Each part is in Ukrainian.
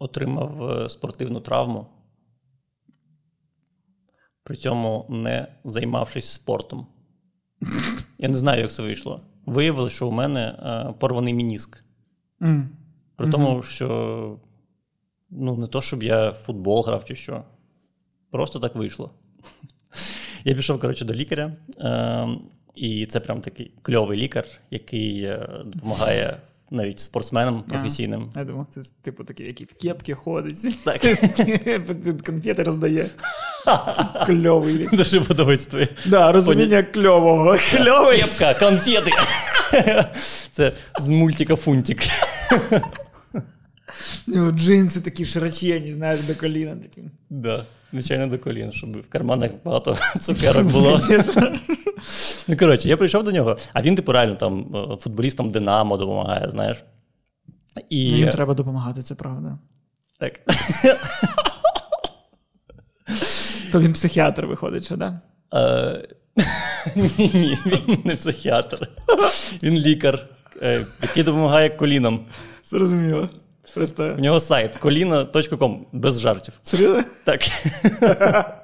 отримав е, спортивну травму, при цьому не займавшись спортом. Я не знаю, як це вийшло. Виявилося, що у мене е, порваний мініск. Mm. При mm-hmm. тому, що ну, не то, щоб я в футбол грав чи що. Просто так вийшло. Я пішов, коротше, до лікаря, е, і це прям такий кльовий лікар, який е, допомагає навіть спортсменам професійним. Я думав, це типу такий, який в кепки ходить, Так. конфети роздає. Кльовий. Дуже подобається твоє. Да, розуміння кльового. Кльовий. Кепка, конфети. Це з мультика Фунтик. У нього джинси такі широчені, знаєш, до коліна. такі. Да, звичайно, до колін, щоб в карманах багато цукерок було. Ну, коротше, я прийшов до нього, а він, типу, реально там футболістам Динамо допомагає, знаєш. І... Ну, їм треба допомагати, це правда. Так. То він психіатр виходить, що, да? Е, Ні, ні, він не психіатр. Він лікар, е, який допомагає колінам. Зрозуміло. Просто... У нього сайт коліна.ком без жартів. Серйозно? Так.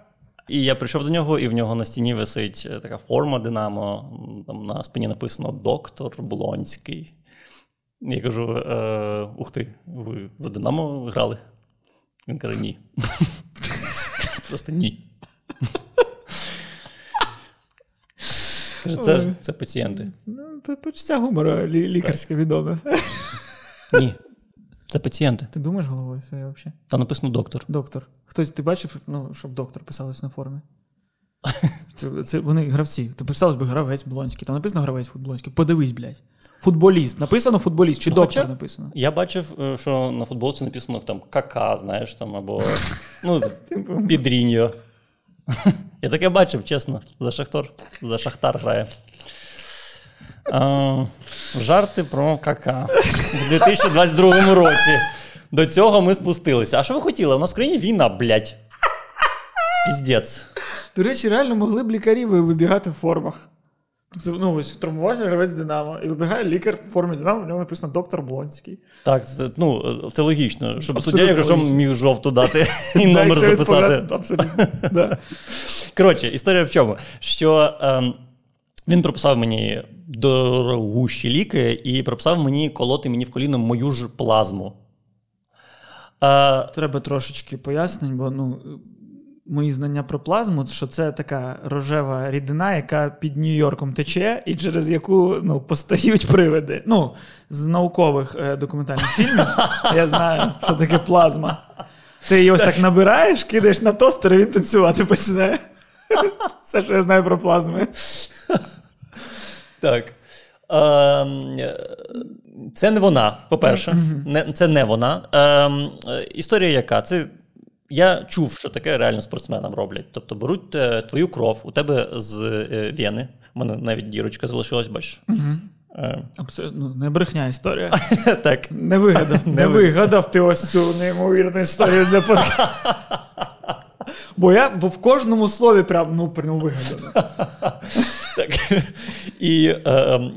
І я прийшов до нього, і в нього на стіні висить е, така форма Динамо. Там на спині написано Доктор Блонський. Я кажу: е, ух ти, ви за Динамо грали? Він каже, ні. Просто ні. Каже, це, це пацієнти. Ну, почуття гумора лі- лікарське відоме. Ні. Це пацієнти. Ти думаєш головою своєю взагалі? Там написано доктор. Доктор. Хтось ти бачив, ну, щоб доктор писалось на формі? Це, це вони гравці. Ти писалось би гравець Блонський. Там написано гравець футболонський. Подивись, блядь. Футболіст. Написано футболіст, чи Ну, доктор хоча- написано? Я бачив, е, що на футболці написано там кака, знаєш, там, або ну, підріньо. Я таке бачив, чесно. За Шахтар, за Шахтар грає. А, жарти про кака в 2022 році. До цього ми спустилися. А що ви хотіли? У нас в країні війна, блядь. Піздець. До речі, реально могли б лікарі вибігати в формах. Тобто, ну, ось травмувався гравець Динамо, і вибігає лікар в формі Динамо, в нього написано доктор Блонський. Так, це, ну, це логічно, щоб суддя, якщо міг жовту дати і номер записати. Абсолютно. Коротше, історія в чому? Що ем, він прописав мені дорогущі ліки і прописав мені колоти мені в коліно мою ж плазму. Е, Треба трошечки пояснень, бо ну, мої знання про плазму, що це така рожева рідина, яка під Нью-Йорком тече, і через яку ну, постають привиди. Ну, з наукових е, документальних фільмів я знаю, що таке плазма. Ти її ось так набираєш, кидаєш на тостер, і він танцювати починає. Все, що я знаю про плазми. так. Ем, це не вона, по-перше. Це не вона. Ем, історія яка? Це. Я чув, що таке реально спортсменам роблять. Тобто беруть е, твою кров у тебе з е, вени. У мене навіть дірочка залишилась, бачиш. Е, Абсолютно не брехня історія. так. Не вигадав, Не вигадав ти ось цю неймовірну історію для подкасту. Бо я бо в кожному слові прям ну, прям вигадано. Так. І е,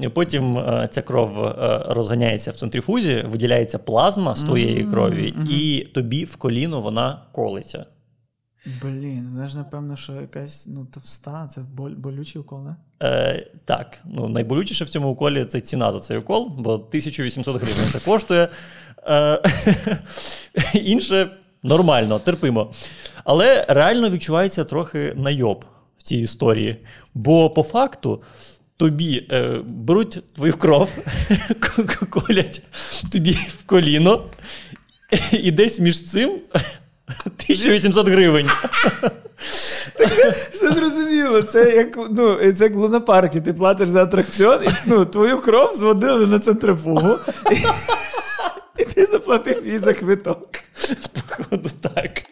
е, потім е, ця кров е, розганяється в центрифузі, виділяється плазма з твоєї крові, і тобі в коліно вона колиться. Блін, знаєш, напевно, що якась ну, товста, це боль, болючий укол, не? Е, так, ну найболючіше в цьому уколі це ціна за цей укол, бо 1800 гривень це коштує. Е, інше нормально, терпимо. Але реально відчувається трохи найоб в цій історії. Бо по факту тобі е, беруть твою кров, колять тобі в коліно, і десь між цим 1800 гривень. Все зрозуміло. Це як ну, це як в лунопаркі. Ти платиш за атракціон, і ну, твою кров зводили на центрифугу. Заплатив їй за квиток. Походу, так.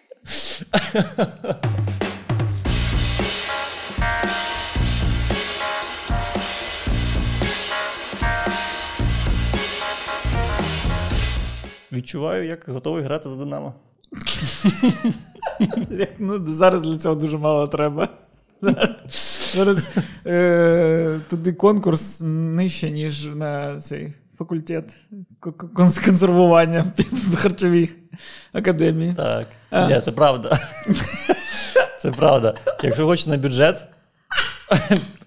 Відчуваю, як готовий грати за Динамо. Як, ну, зараз для цього дуже мало треба. Зараз е, туди конкурс нижче, ніж на цей факультет консервування в харчовій академії. Так. Ні, це правда. Це правда. Якщо хочеш на бюджет,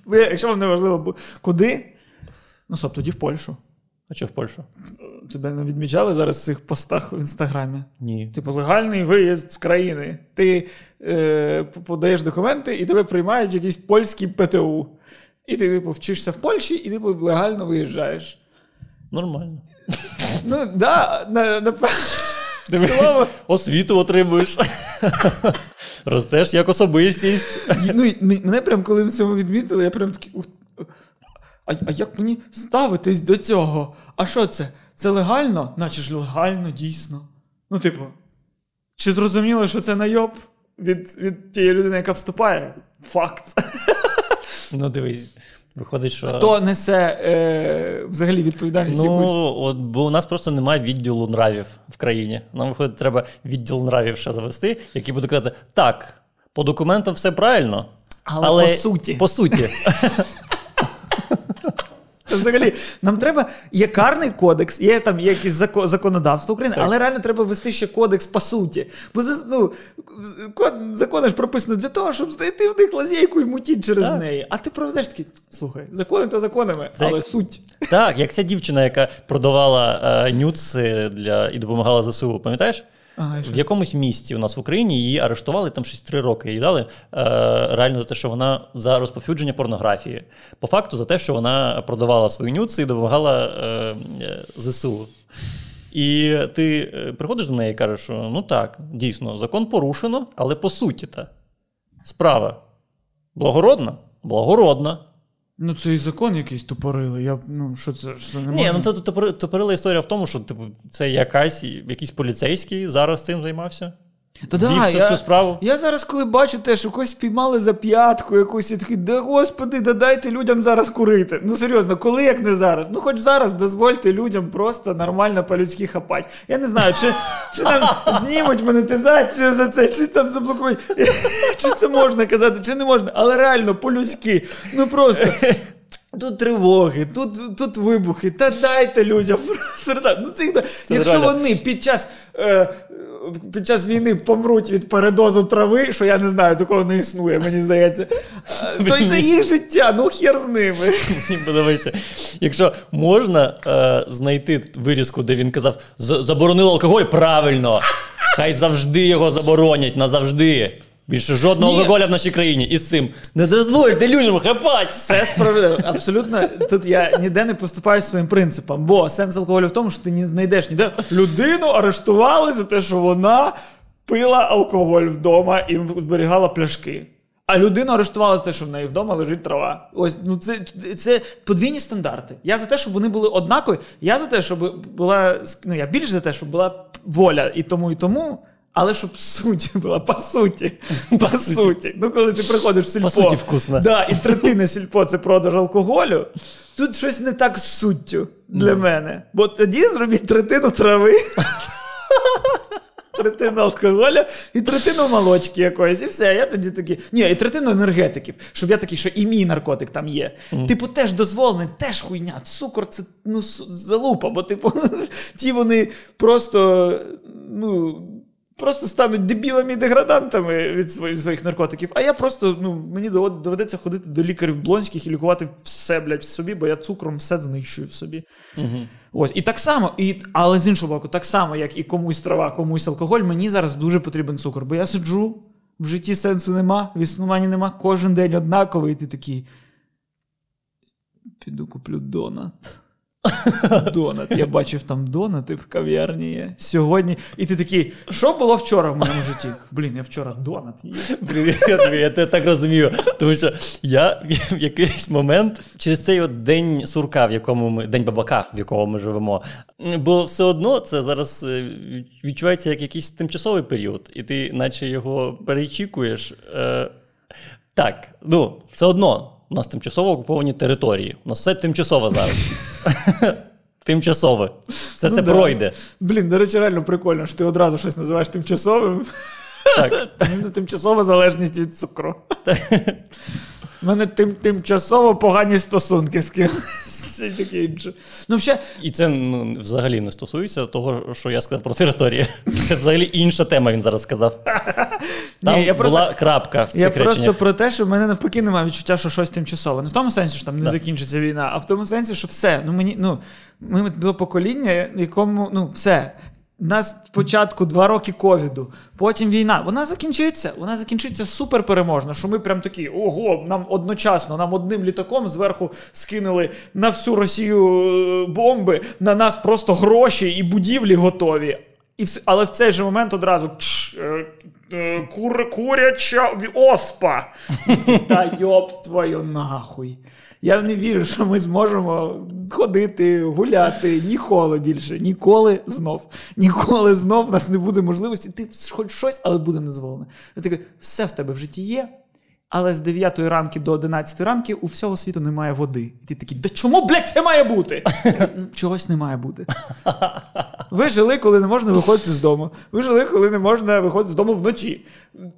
якщо вам не важливо, куди? Ну, стоп, тоді в Польщу. а що в Польщу? Тебе не відмічали зараз в цих постах в інстаграмі? Ні. Типу, легальний виїзд з країни. Ти е, подаєш документи, і тебе приймають якийсь польський ПТУ. І ти, типу, вчишся в Польщі, і типу, легально виїжджаєш. Нормально. Ну, да, на, на, Дивись, освіту отримуєш. Ростеш як особистість. Ну, мене прям коли на цьому відмітили, я прям такий. А, а як мені ставитись до цього? А що це? Це легально? Наче ж легально, дійсно. Ну, типу, чи зрозуміло, що це найоб від, від тієї людини, яка вступає? Факт. Ну, дивись, виходить, що. Хто несе е, взагалі відповідальність? Ну, якусь? от, бо у нас просто немає відділу нравів в країні. Нам виходить, треба відділ нравів ще завести, який буде казати: так, по документам все правильно, Але по суті. По суті. Взагалі нам треба є карний кодекс, є там є зако- законодавство України, Так. але реально треба ввести ще кодекс по суті. Бо ну, закони ж прописано для того, щоб знайти в них лазейку і мутіть через Так. неї. А ти проведеш такий, слухай, закони то законами, Це але як- суть. Так, як ця дівчина, яка продавала е, нюци для і допомагала ЗСУ, пам'ятаєш? Ага. В якомусь місті у нас в Україні її арештували там щось три роки. Їй дали е, реально за те, що вона за розповсюдження порнографії. По факту, за те, що вона продавала свої нюци і допомагала е, е, ЗСУ. І ти е, приходиш до неї і кажеш, що ну так, дійсно, закон порушено, але по суті та справа благородна? Благородна. Ну, це і закон якийсь тупорили. Я, ну, що це, що це не Ні, можна? ну це тупорила історія в тому, що типу, це якась, якийсь поліцейський зараз цим займався. Та да, я, цю справу. я зараз, коли бачу те, що когось спіймали за п'ятку якусь, я такий, да господи, да дайте людям зараз курити. Ну серйозно, коли як не зараз? Ну хоч зараз дозвольте людям просто нормально по-людськи хапати. Я не знаю, чи, чи нам знімуть монетизацію за це, чи там заблокують, чи це можна казати, чи не можна, але реально по-людськи. Ну просто. Тут тривоги, тут, тут вибухи. Та дайте людям. Ну, це, якщо реально. вони під час, е, під час війни помруть від передозу трави, що я не знаю, такого не існує, мені здається. То й це їх життя, ну хер з ними. Мені подобається. Якщо можна е, знайти вирізку, де він казав, «З- заборонили алкоголь, правильно. Хай завжди його заборонять назавжди. Більше жодного Ні. алкоголя в нашій країні. І з цим не дозвольте людям хапати. Це справедливо. Абсолютно, тут я ніде не поступаю своїм принципам, бо сенс алкоголю в тому, що ти не знайдеш ніде. Людину арештували за те, що вона пила алкоголь вдома і зберігала пляшки. А людину арештували за те, що в неї вдома лежить трава. Ось ну це, це подвійні стандарти. Я за те, щоб вони були однакові. Я за те, щоб була ну я більш за те, щоб була воля і тому, і тому. Але щоб суть була по суті. По суті. Ну, коли ти приходиш в сільпо. суті, вкусно. Да, і третина сільпо це продаж алкоголю. Тут щось не так з суттю для мене. Бо тоді зробіть третину трави. Третину алкоголя і третину молочки якоїсь, і все. Я тоді такий. Ні, і третину енергетиків, щоб я такий, що і мій наркотик там є. Типу, теж дозволений, теж хуйня. Цукор це ну, залупа, бо, типу, ті вони просто, ну. Просто стануть дебілами і деградантами від своїх, своїх наркотиків. А я просто, ну, мені доведеться ходити до лікарів блонських і лікувати все, блядь, в собі, бо я цукром все знищую в собі. Ось, і так само, і, але з іншого боку, так само, як і комусь трава, комусь алкоголь, мені зараз дуже потрібен цукор, бо я сиджу, в житті сенсу нема, в існуванні нема, кожен день однаковий, і ти такий. Піду куплю донат. Донат. Я бачив там донати в кав'ярні є. Сьогодні. І ти такий, що було вчора в моєму житті? Блін, я вчора донат їв. Блін, я я тебе так розумію. Тому що я в якийсь момент через цей от день сурка, в якому ми день бабака, в якому ми живемо. Бо все одно це зараз е, відчувається як якийсь тимчасовий період, і ти, наче його перечікуєш. Е, так, ну, все одно у нас тимчасово окуповані території. У нас все тимчасово зараз. Тимчасове. Все Ну це да. пройде. Блін, до речі, реально прикольно, що ти одразу щось називаєш тимчасовим. Так. Тимчасова залежність від цукру. У мене тим, тимчасово погані стосунки з кимось. Все таке інше. Ну, взагалі... І це ну, взагалі не стосується того, що я сказав про територію. Це взагалі інша тема, він зараз сказав. Там Ні, я була просто- крапка в цих Я просто реченнях. про те, що в мене навпаки немає відчуття, що щось тимчасове. Не в тому сенсі, що там не Да. закінчиться війна, а в тому сенсі, що все. Ну мені ну ми було покоління, якому ну все. Нас спочатку два роки ковіду, потім війна. Вона закінчиться. Вона закінчиться супер переможно. Що ми прям такі, ого, нам одночасно, нам одним літаком зверху скинули на всю Росію е, бомби, на нас просто гроші і будівлі готові. І але в цей же момент одразу «Кш, е, е, кур, куряча оспа. Та йоп твою нахуй. Я не вірю, що ми зможемо ходити, гуляти ніколи більше. Ніколи знов. Ніколи знов в нас не буде можливості. Ти хоч щось, але буде не дозволено. Ти все в тебе в житті є. Але з 9 ранки до 11 ранки у всього світу немає води. І ти такий, да чому, блядь, це має бути? Ти такий, «Ну, Чогось не має бути. Ви жили, коли не можна виходити з дому. Ви жили, коли не можна виходити з дому вночі.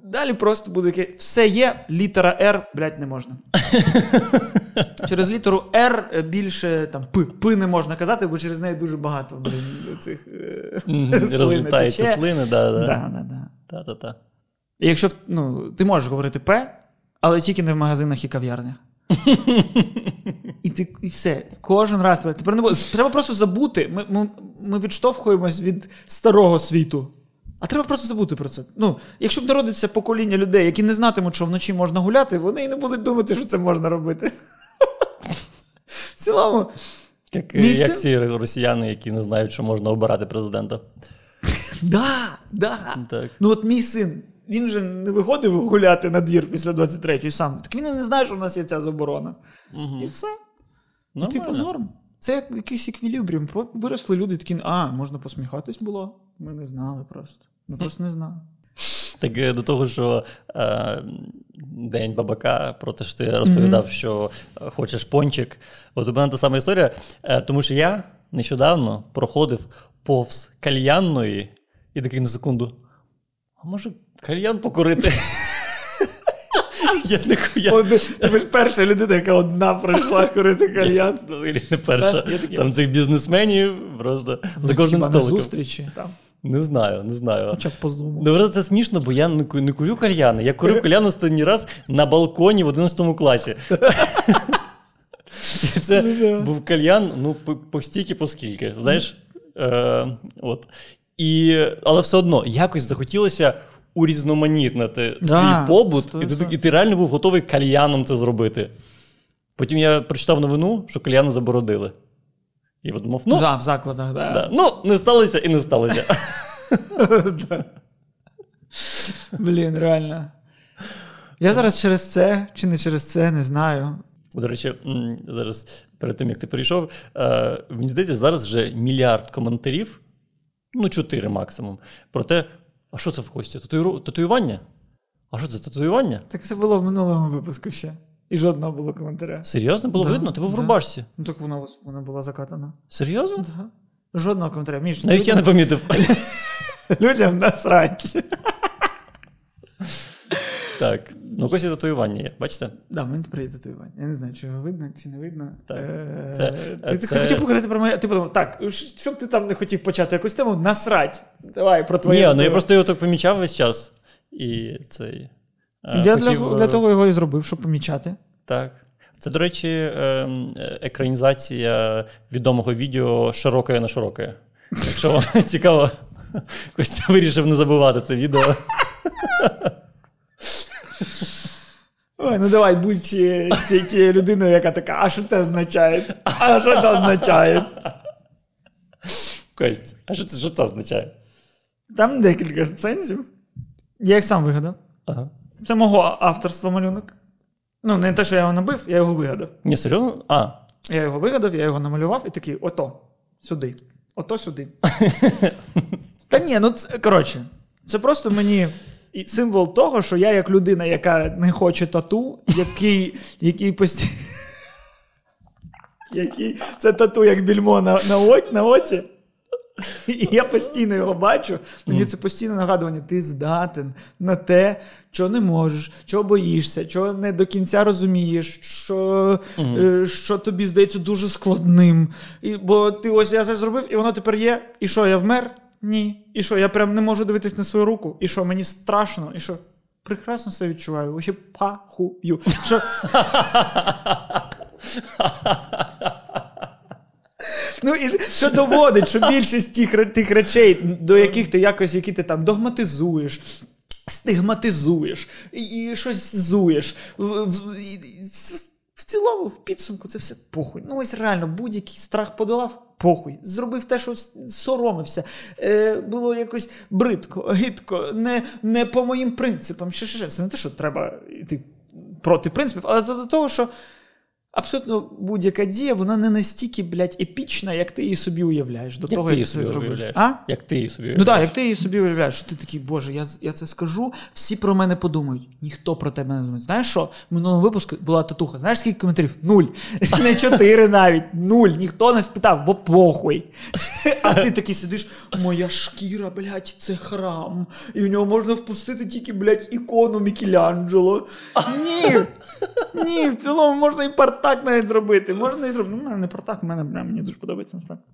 Далі просто буде таке, все є, літера Р, блядь, не можна. Через літеру Р більше там П, П не можна казати, бо через неї дуже багато блін, цих е, Мгм, слини да, да. Да, да, да. Та-та-та. І якщо ну, ти можеш говорити П, але тільки не в магазинах і кав'ярнях. І ти і все. Кожен раз тебе. Тепер не буде. Треба просто забути. Ми, ми, ми відштовхуємось від старого світу. А треба просто забути про це. Ну, якщо б народиться покоління людей, які не знатимуть, що вночі можна гуляти, вони і не будуть думати, що це можна робити. В цілому, Як, як ці росіяни, які не знають, що можна обирати президента. да, да. Так. Ну от мій син, він же не виходив гуляти на двір після 23-ї сам. Так він не знає, що в нас є ця заборона. І все. Ну, типу, норм. Це як якийсь еквілібріум. Виросли люди такі, а, можна посміхатись було. Ми не знали просто. Ми просто не знали. Так до того, що е, День бабака, про те, що ти розповідав, що е, хочеш пончик. От у мене та сама історія, е, тому що я нещодавно проходив повз кальянної і такий на секунду. А може, кальян покурити? Я не я, От, Ти ж перша людина, яка одна прийшла курити кальян. взагалі не перша. Там цих бізнесменів просто за кожним Хіба на столиком. зустрічі там. Не знаю, не знаю. Хоча б поздумав. Ну, це смішно, бо я не курю кальяни. Я курив кальян останній раз на балконі в 11 класі. І це Ну, був кальян, ну, по, стільки, по скільки, знаєш? Е, от. І, але все одно якось захотілося урізноманітнити свій побут, і ти, і ти реально був готовий кальяном це зробити. Потім я прочитав новину, що кальяни забородили. І подумав, ну, да, в закладах, да. да, ну, не сталося і не сталося. Блін, реально. Я зараз через це чи не через це, не знаю. До речі, зараз перед тим як ти прийшов, е, мені здається, зараз вже мільярд коментарів, ну чотири максимум, про те, а що це в Кості? Татуювання? А що це татуювання? Так це було в минулому випуску ще. І жодного було коментаря. Серйозно було Да, видно? Ти був в рубашці. Ну так вона, вона була закатана. Серйозно? Да. Жодного коментаря. Між Навіть я не помітив. людям насрать. Так. Ну, Кості татуювання є, бачите? Да, в мене тепер є татуювання. Я не знаю, чи його видно, чи не видно. Так. Е, Це- ти, ти це- хотів поговорити про моє. Ти подумав, так, щоб ти там не хотів почати якусь тему, насрать. Давай про твоє. Ні, ну я просто його так помічав весь час. І цей. Е, Я хотів, для, е, для того його і зробив, щоб помічати. Так. Це, до речі, ем, екранізація відомого відео Широке на широке. Якщо вам цікаво, Костя вирішив не забувати це відео. Ой, ну давай, будь ці- ці- тією людиною, яка така, а що це означає? А що це означає? Кость, а що це, що це означає? Там декілька сенсів. Я їх сам вигадав. Ага. Це мого авторства малюнок. Ну, не те, що я його набив, я його вигадав. Ні, серйозно? А, Я його вигадав, я його намалював і такий: ото, сюди, ото сюди. Та ні, ну це коротше, це просто мені символ того, що я як людина, яка не хоче тату, який, який постійно. Який це тату, як більмо на, на, оці. І я постійно його бачу. Мені це постійне нагадування: ти здатен на те, що не можеш, чого боїшся, чого не до кінця розумієш, що е, що тобі здається дуже складним. І, Бо ти ось я це зробив, і воно тепер є. І що, я вмер? Ні. І що, я прям не можу дивитись на свою руку? І що, мені страшно? І що? Прекрасно себе відчуваю, вообще пахую. Що... Ну і що доводить, що більшість тих тих речей, до яких ти якось які ти там догматизуєш, стигматизуєш і, і щось зуєш. В, в, в цілому, в підсумку, це все похуй. Ну, ось реально, будь-який страх подолав, похуй. Зробив те, що соромився. Е, Було якось бридко, гидко, не не по моїм принципам. Ще, ще, ще. Це не те, що треба йти проти принципів, але до того, що Абсолютно будь-яка дія, вона не настільки, блядь, епічна, як ти її собі уявляєш. До як того, ти як ти це зробив. А? Як ти її собі уявляєш. Ну так, як ти її собі уявляєш, що ти такий, Боже, я я це скажу, всі про мене подумають. Ніхто про тебе не думає. Знаєш що? В минулому випуску була татуха. Знаєш, скільки коментарів? Нуль. Не чотири навіть. Нуль. Ніхто не спитав, бо похуй. А ти такий сидиш, моя шкіра, блядь, це храм. І в нього можна впустити тільки, блядь, ікону Мікеланджело. Ні. Ні, в цілому можна і партак навіть зробити. Можна і зробити. Ну, не партак, в мене бля, мені дуже подобається насправді.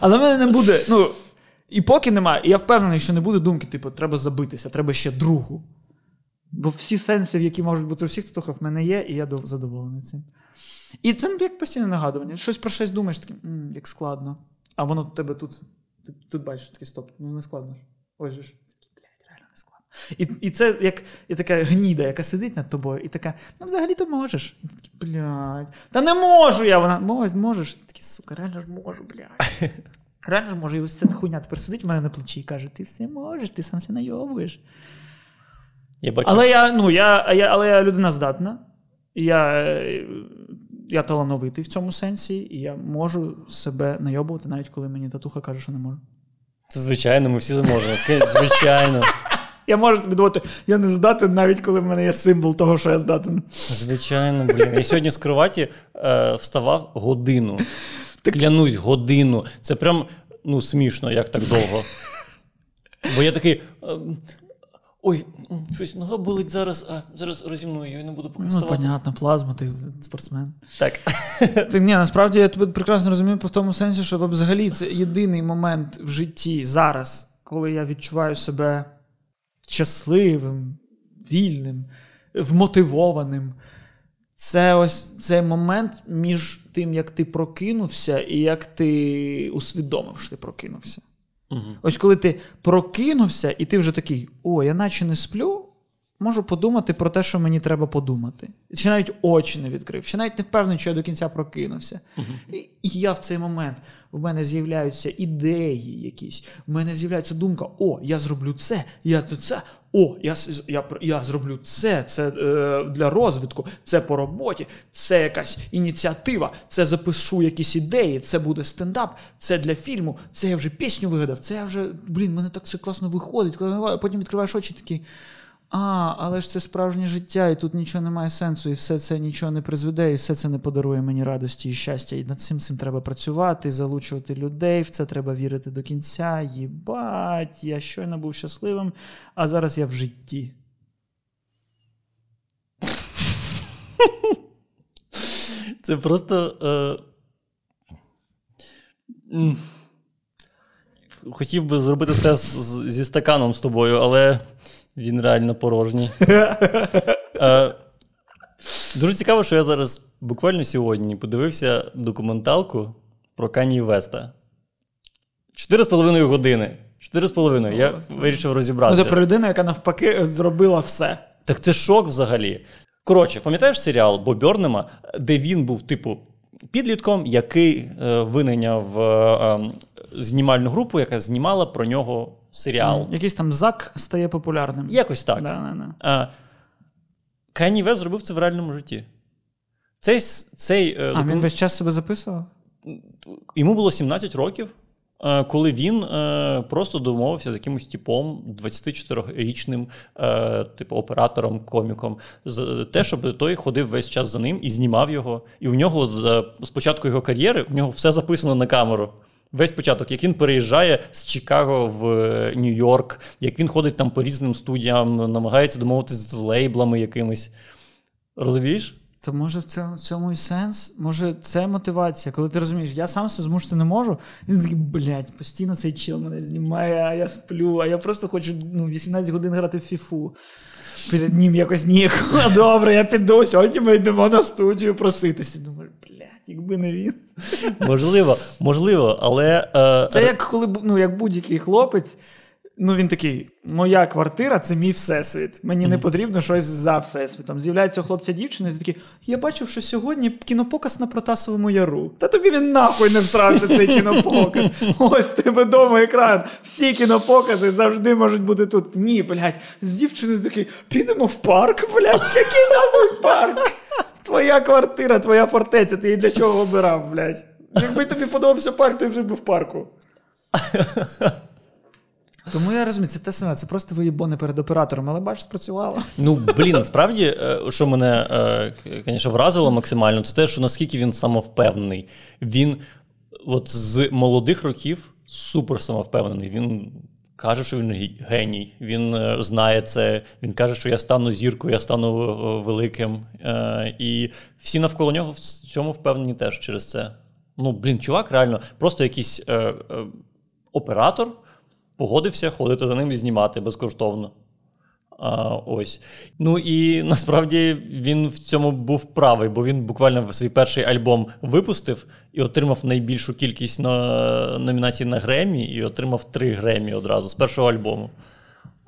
Але в мене не буде. ну, І поки немає, і я впевнений, що не буде думки, типу, треба забитися, треба ще другу. Бо всі сенси, які можуть бути у всіх татухах, в мене є, і я задоволений цим. І це як постійне нагадування. Щось про щось думаєш, таке, як складно. А воно тебе тут. Ти тут бачиш такий стоп, ну не складно ж. Ось же ж. І і це як і така гніда, яка сидить над тобою, і така, ну взагалі ти можеш. І ти такий, блядь, та не можу я. Вона Мож, можеш. І такий, сука, реально ж можу, блядь. Реально ж можу. І ось ця хуйня тепер сидить в мене на плечі і каже: ти все можеш, ти сам все найобуєш. Я бачу. Але я ну, я, я, але я людина здатна. Я я талановитий в цьому сенсі, і я можу себе найобувати, навіть коли мені татуха каже, що не можу. Звичайно, ми всі зможемо. Звичайно. Я можу собі думати, я не здатен, навіть коли в мене є символ того, що я здатен. Звичайно, блін. Я сьогодні з кроваті е, вставав годину. Так... Клянусь, годину. Це прям ну, смішно, як так довго. Бо я такий. Е, Ой, щось нога болить зараз, а зараз розімную, я не буду поки вставати. Ну, понятно, плазма, ти спортсмен. Так. Ти, ні, насправді я тебе прекрасно розумію по тому сенсі, що взагалі це єдиний момент в житті зараз, коли я відчуваю себе щасливим, вільним, вмотивованим. Це ось цей момент між тим, як ти прокинувся, і як ти усвідомив, що ти прокинувся. Угу. Ось коли ти прокинувся, і ти вже такий, о, я наче не сплю, можу подумати про те, що мені треба подумати. Чи навіть очі не відкрив, чи навіть не впевнений, що я до кінця прокинувся. Uh-huh. І, і я в цей момент в мене з'являються ідеї якісь, в мене з'являється думка: о, я зроблю це, я це, о, я я, я зроблю це, це е, для розвитку, це по роботі, це якась ініціатива, це запишу якісь ідеї, це буде стендап, це для фільму, це я вже пісню вигадав, це я вже, блін, мене так все класно виходить. Потім відкриваєш очі такий. А, але ж це справжнє життя, і тут нічого немає сенсу, і все це нічого не призведе, і все це не подарує мені радості і щастя. І над цим цим треба працювати, залучувати людей, в це треба вірити до кінця. Єбать, я щойно був щасливим, а зараз я в житті. Це просто. Е... Хотів би зробити тест зі стаканом з тобою, але. Він реально порожній. Е, дуже цікаво, що я зараз буквально сьогодні подивився документалку про Кані Веста. Чотири з половиною години. Чотири з половиною. Я вирішив розібратися. Ну, це про людину, яка навпаки зробила все. Так це шок взагалі. Коротше, пам'ятаєш серіал Бобернема, де він був, типу, підлітком, який е, винайняв е, е, знімальну групу, яка знімала про нього серіал. Mm, якийсь там зак стає популярним. Якось так. Да, Вест зробив це в реальному житті. Цей, цей, А, докум... він весь час себе записував? Йому було 17 років. Е, коли він е, просто домовився з якимось типом 24-річним, е, типу оператором, коміком, те, щоб той ходив весь час за ним і знімав його. І у нього з початку його кар'єри у нього все записано на камеру. Весь початок, як він переїжджає з Чикаго в Нью-Йорк, як він ходить там по різним студіям, намагається домовитися з лейблами якимись. Розумієш? То може в цьому, в цьому і сенс? Може, це мотивація, коли ти розумієш, я сам все змусити не можу. І він такий, блядь, постійно цей чел мене знімає, а я сплю, а я просто хочу ну, 18 годин грати в фіфу. Перед ним якось ніяково. Добре, я піду. Сьогодні ми йдемо на студію проситися. Думаю, якби не він. Можливо, можливо, але. Е... Це як коли ну, як будь-який хлопець. Ну, він такий: моя квартира це мій всесвіт. Мені mm-hmm. не потрібно щось за всесвітом. З'являється хлопця дівчина, і ти такий, я бачив, що сьогодні кінопоказ на Протасовому яру. Та тобі він нахуй не всрався цей кінопоказ. Ось тебе дома екран. Всі кінопокази завжди можуть бути тут. Ні, блядь, з дівчиною такий, підемо в парк, блядь, який нахуй парк? Твоя квартира, твоя фортеця, ти її для чого обирав, блядь? Якби тобі подобався парк, ти вже був в парку. Тому я розумію, це те саме, це просто виїбони перед оператором, але бачиш, спрацювало. Ну, блін, насправді, е, що мене, звісно, е, вразило максимально, це те, що наскільки він самовпевнений. Він от з молодих років супер самовпевнений. Він каже, що він геній, він е, знає це, він каже, що я стану зіркою, я стану великим. І всі навколо нього в цьому впевнені теж через це. Ну, блін, чувак, реально, просто якийсь оператор погодився ходити за ним і знімати безкоштовно. А, Ось. Ну і насправді він в цьому був правий, бо він буквально свій перший альбом випустив і отримав найбільшу кількість на, номінацій на Гремі, і отримав три Гремі одразу з першого альбому.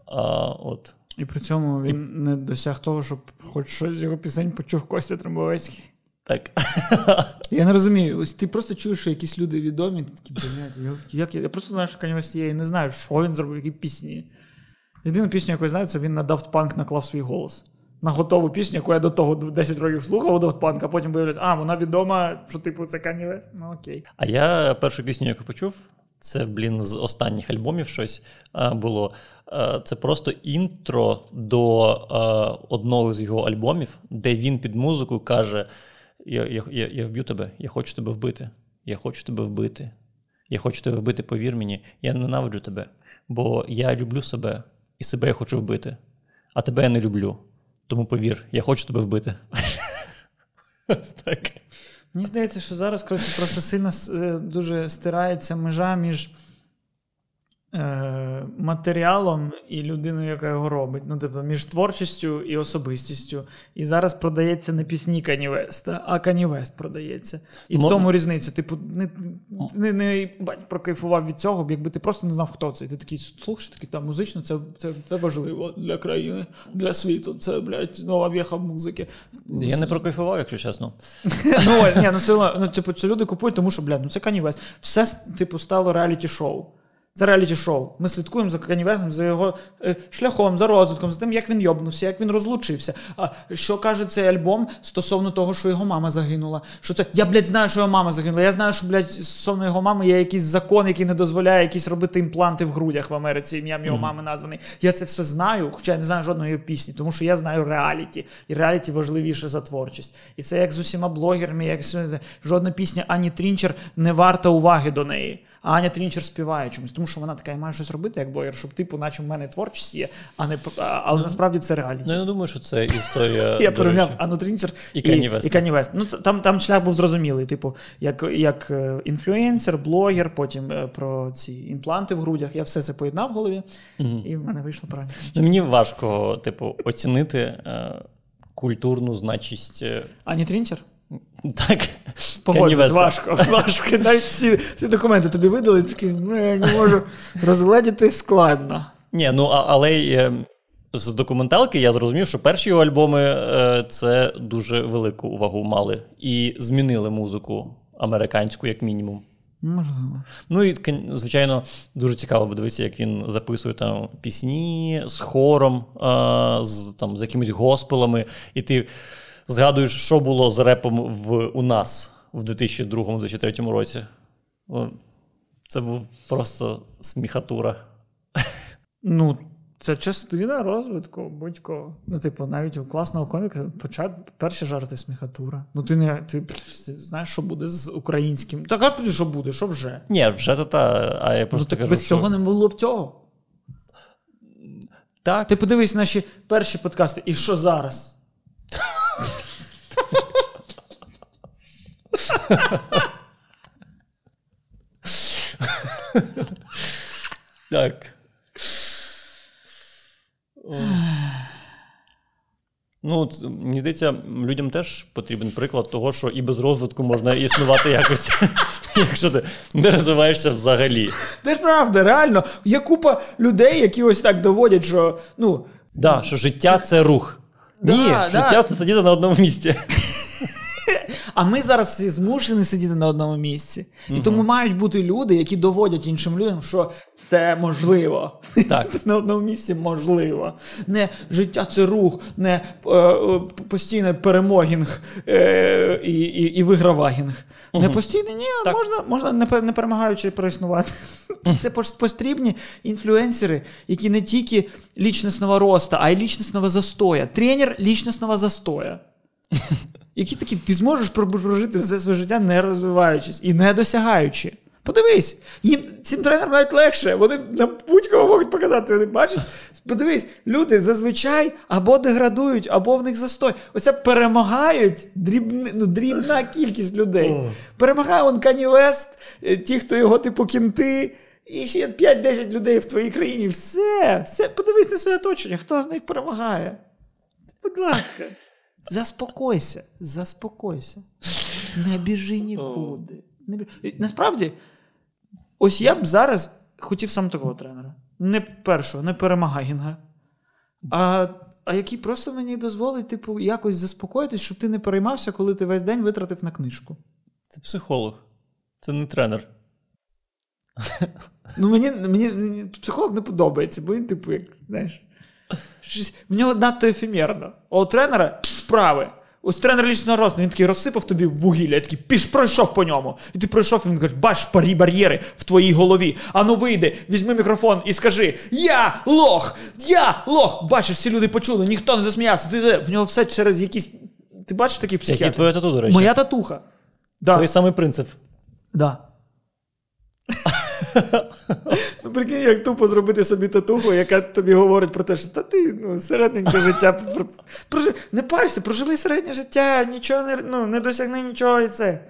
А, от. І при цьому він і... не досяг того, щоб хоч щось з його пісень почув Костя Трембовецький. Так. Я не розумію. Ось ти просто чуєш, що якісь люди відомі, ти такі, блядь, як я. Я просто знаю, що Kanye є, і не знаю, що він зробив, які пісні. Єдину пісню, яку я знаю, це він на Daft Punk наклав свій голос. На готову пісню, яку я до того 10 років слухав у Daft Punk, а потім виявляється, а, вона відома, що типу це Kanye West. Ну окей. А я першу пісню, яку почув, це, блін, з останніх альбомів щось було. Це просто інтро до одного з його альбомів, де він під музику каже я я, я, я вб'ю тебе, я хочу тебе вбити. Я хочу тебе вбити. Я хочу тебе вбити, повір мені, я ненавиджу тебе. Бо я люблю себе і себе я хочу вбити, а тебе я не люблю. Тому повір, я хочу тебе вбити. Мені здається, що зараз просто сильно е, дуже стирається межа між. Е, матеріалом і людиною, яка його робить. Ну, тобто, між творчістю і особистістю. І зараз продається не пісні Кані Веста, а Кані Вест продається. І Мо... в тому різниця. Типу, не не, не бать, прокайфував від цього, якби ти просто не знав, хто це. І ти такий слухаєш, такий там музично, це це, це важливо для країни, для світу. Це, блядь, нова в'єха музики. Я не прокайфував, якщо чесно. Ну, ні, ну, ну, типу, це люди купують, тому що, блядь, ну це Кані Вест. Все, типу, стало реаліті-шоу. Це реаліті-шоу. Ми слідкуємо за Канівесом, за його е, шляхом, за розвитком, за тим, як він йобнувся, як він розлучився. А що каже цей альбом стосовно того, що його мама загинула? Що це? Я, блядь, знаю, що його мама загинула. Я знаю, що, блядь, стосовно його мами є якийсь закон, який не дозволяє якісь робити імпланти в грудях в Америці, ім'ям його mm-hmm. мами названий. Я це все знаю, хоча я не знаю жодної пісні, тому що я знаю реаліті. І реаліті важливіше за творчість. І це як з усіма блогерами, як жодна пісня Ані Трінчер не варта уваги до неї. Аня Трінчер співає чомусь, тому що вона така має щось робити, як блогер, щоб типу, наче в мене творчість є, а не але ну, насправді це реаліті. Ну я не думаю, що це історія. Я порівняв Ану Трінчер і Кані Вест. Ну там там шлях був зрозумілий. Типу, як як е, інфлюенсер, блогер, потім е, про ці імпланти в грудях. Я все це поєднав в голові, і в мене вийшло правильно. Ну, мені важко, типу, оцінити е, культурну значість. Ані Трінчер? Так. Погоджусь, важко. важко. Навіть всі всі документи тобі видали, такі ну, я не можу розгледіти складно. Ні, ну але е, з документалки я зрозумів, що перші його альбоми е, це дуже велику увагу мали і змінили музику американську, як мінімум. Можливо. Ну і звичайно, дуже цікаво подивитися, як він записує там пісні з хором, з там з якимись госпелами, і ти згадуєш, що було з репом в, у нас в 2002-2003 році. Це був просто сміхатура. Ну, це частина розвитку будь-кого. Ну, типу, навіть у класного коміка почат перші жарти сміхатура. Ну, ти не ти, ти знаєш, що буде з українським. Так, а що буде, що вже? Ні, вже то та, а я Ну, просто так кажу, без що... цього не було б цього. Так, Ти подивись наші перші подкасти, і що зараз? так. Ну, мені здається, людям теж потрібен приклад того, що і без розвитку можна існувати якось, якщо ти не розвиваєшся взагалі. Це ж правда, реально. Є купа людей, які ось так доводять, що ну. Да, що життя це рух. Да, Ні, да. життя це сидіти на одному місці. А ми зараз всі змушені сидіти на одному місці. І тому мають бути люди, які доводять іншим людям, що це можливо. Так. на одному місці можливо. Не життя це рух, не е, е, постійний перемогінг е, і, і, і вигравагінг. Не постійний, ні, Так. можна, можна не, не перемагаючи проіснувати. Це потрібні інфлюенсери, які не тільки лічностного росту, а й лічностного застоя. Тренер лічностного застоя. Які такі, ти зможеш прожити все своє життя, не розвиваючись і не досягаючи. Подивись, їм цим тренерам навіть легше. Вони на будь-кого можуть показати. Вони бачиш, подивись, люди зазвичай або деградують, або в них застой. Оце перемагають дрібни, ну, дрібна кількість людей. Перемагає он Кані Вест, е, ті, хто його типу кінти. І ще 5-10 людей в твоїй країні. Все, все, подивись на своє оточення, хто з них перемагає. Будь ласка. Заспокойся, заспокойся. Не біжи нікуди. Не біжи. Насправді, ось я б зараз хотів сам такого тренера. Не першого, не перемагайнга. А, а який просто мені дозволить, типу, якось заспокоїтись, щоб ти не переймався, коли ти весь день витратив на книжку. Це психолог, це не тренер. Ну, мені, мені, мені психолог не подобається, бо він, типу, як, знаєш, щось, в нього надто ефемерно. А у тренера справи. Ось тренер лічного росту, він такий розсипав тобі вугілля, я такий піш, пройшов по ньому. І ти пройшов, і він каже, бач парі бар'єри в твоїй голові. Ану вийди, візьми мікрофон і скажи: Я лох! Я лох! Бачиш, всі люди почули, ніхто не засміявся. Ти, в нього все через якісь. Ти бачиш такий Який психіатр? твоє тату, до речі? Моя татуха. Да. Той самий принцип. Да. ну, прикинь, як тупо зробити собі татуху, яка тобі говорить про те, що та ти ну, середненьке життя. Прожи... Не парся, проживи середнє життя, нічого не, ну, не досягни нічого і це.